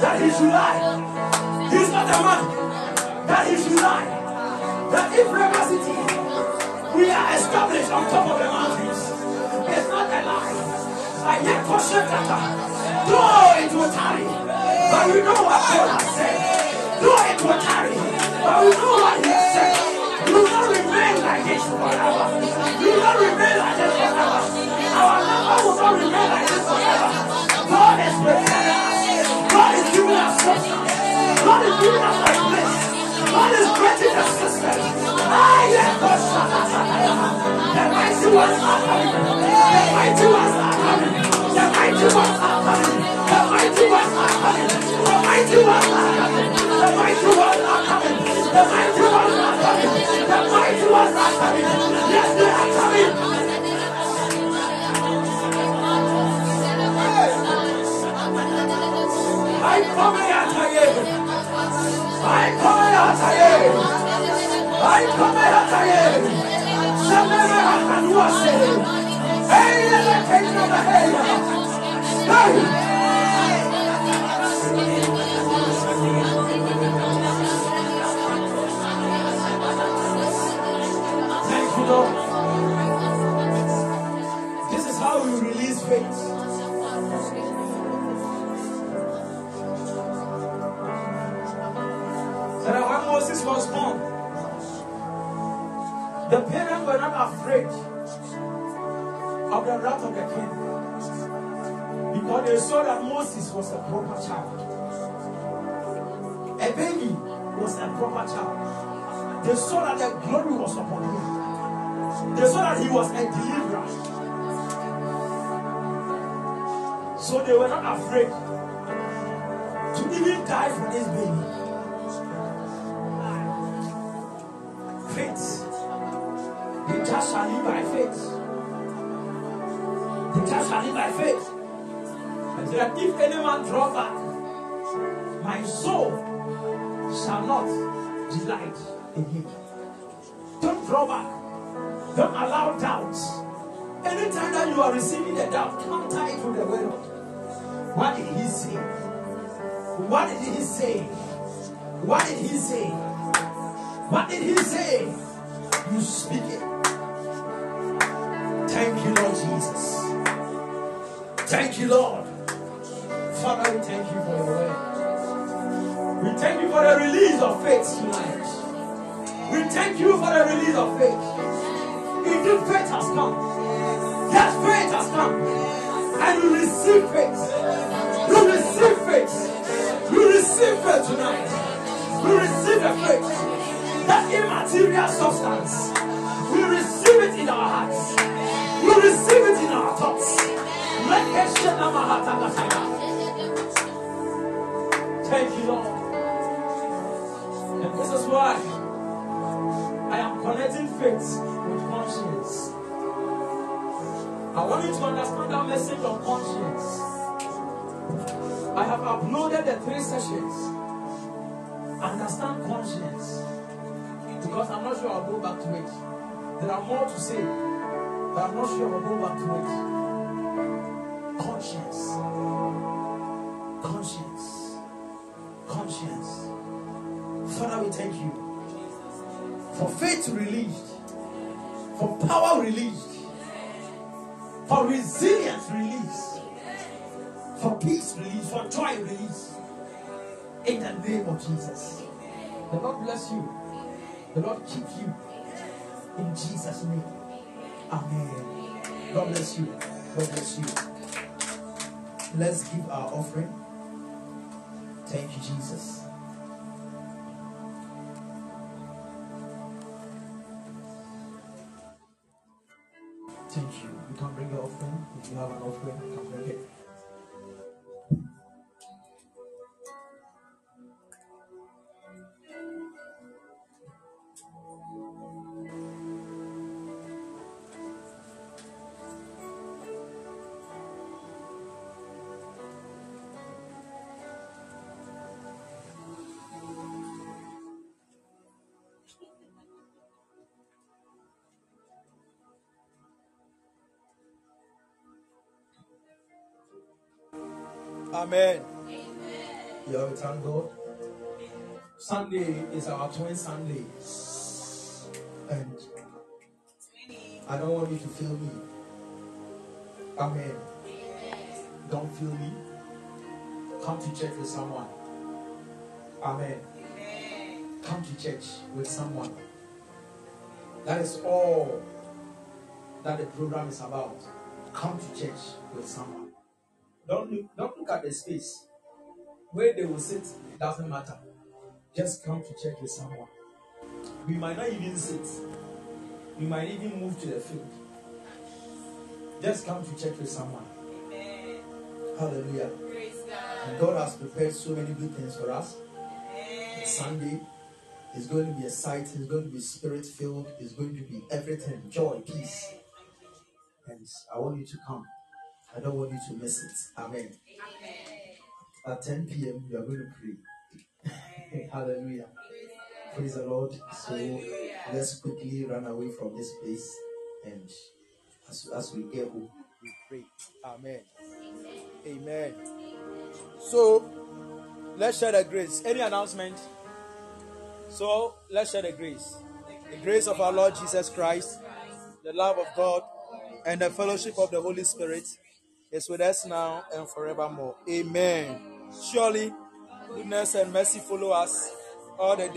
that He should lie. He's not a man that He should lie. That if we are established on top of the mountains, it's not a lie. I yet Koshemana. Though it will tarry, but we know what God has said. Though it will tarry, but we know what He said. You will not remain like this forever. You will not remain like this forever. Our number will not remain like this forever. God is preparing us. God is giving us substance. God is giving us a place. God is creating a system. I am God. The mighty ones are coming. The mighty ones are coming. The mighty ones are coming. The mighty ones are coming. The mighty ones are coming. The mighty ones are coming. The mighty ones are coming. The mighty ones are coming. Yes, they are coming. I come at you. I come and attack you. I come and attack you. Some of them are. Hey, let me take you to hell. Hey. This is how we release faith. The parents were not afraid of the wrath of the king because they saw that Moses was a proper child. A baby was a proper child. They saw that the glory was upon him. They saw that he was a deliverer. So they were not afraid to even die for this baby. Faith. Just shall live by faith. The just shall live by faith. And that if any man draw back, my soul shall not delight in him. Don't draw back. Don't allow doubt. Anytime that you are receiving the doubt, counter it with the word. What did he say? What did he say? What did he say? What did he say? You speak it. Thank you, Lord Jesus. Thank you, Lord. Father, we thank you for your word. We thank you for the release of faith tonight. We thank you for the release of faith. Indeed, faith has come. Yes, faith has come. And you receive faith. You receive faith. You receive faith tonight. You receive the faith. That immaterial substance. We receive it in our hearts. Receive it in our thoughts. Thank you, Lord. And this is why I am connecting faith with conscience. I want you to understand that message of conscience. I have uploaded the three sessions. Understand conscience. Because I'm not sure I'll go back to it. There are more to say, but I'm not sure I'll go back to it. Conscience. Conscience. Conscience. Father, we thank you for faith released, for power released, for resilience released, for peace released, for joy released. In the name of Jesus. The Lord bless you. The Lord keep you. In Jesus' name. Amen. God bless you. God bless you. Let's give our offering. Thank you, Jesus. Thank you. You can bring your offering. If you have an offering, you can bring it. Amen. You have a thank God. Sunday is our twin Sunday. And I don't want you to feel me. Amen. Don't feel me. Come to church with someone. Amen. Come to church with someone. That is all that the program is about. Come to church with someone. Don't look, don't look at the space. Where they will sit it doesn't matter. Just come to church with someone. We might not even sit. We might even move to the field. Just come to church with someone. Amen. Hallelujah. And God has prepared so many good things for us. Sunday is going to be a sight, it's going to be spirit filled, it's going to be everything joy, peace. And I want you to come. I don't want you to miss it. Amen. At 10 p.m., we are going to pray. Hallelujah. Praise the Lord. So let's quickly run away from this place and as, as we get home, we pray. Amen. Amen. So let's share the grace. Any announcement? So let's share the grace. The grace of our Lord Jesus Christ, the love of God, and the fellowship of the Holy Spirit is with us now and forevermore. Amen. Surely, goodness and mercy follow us all the days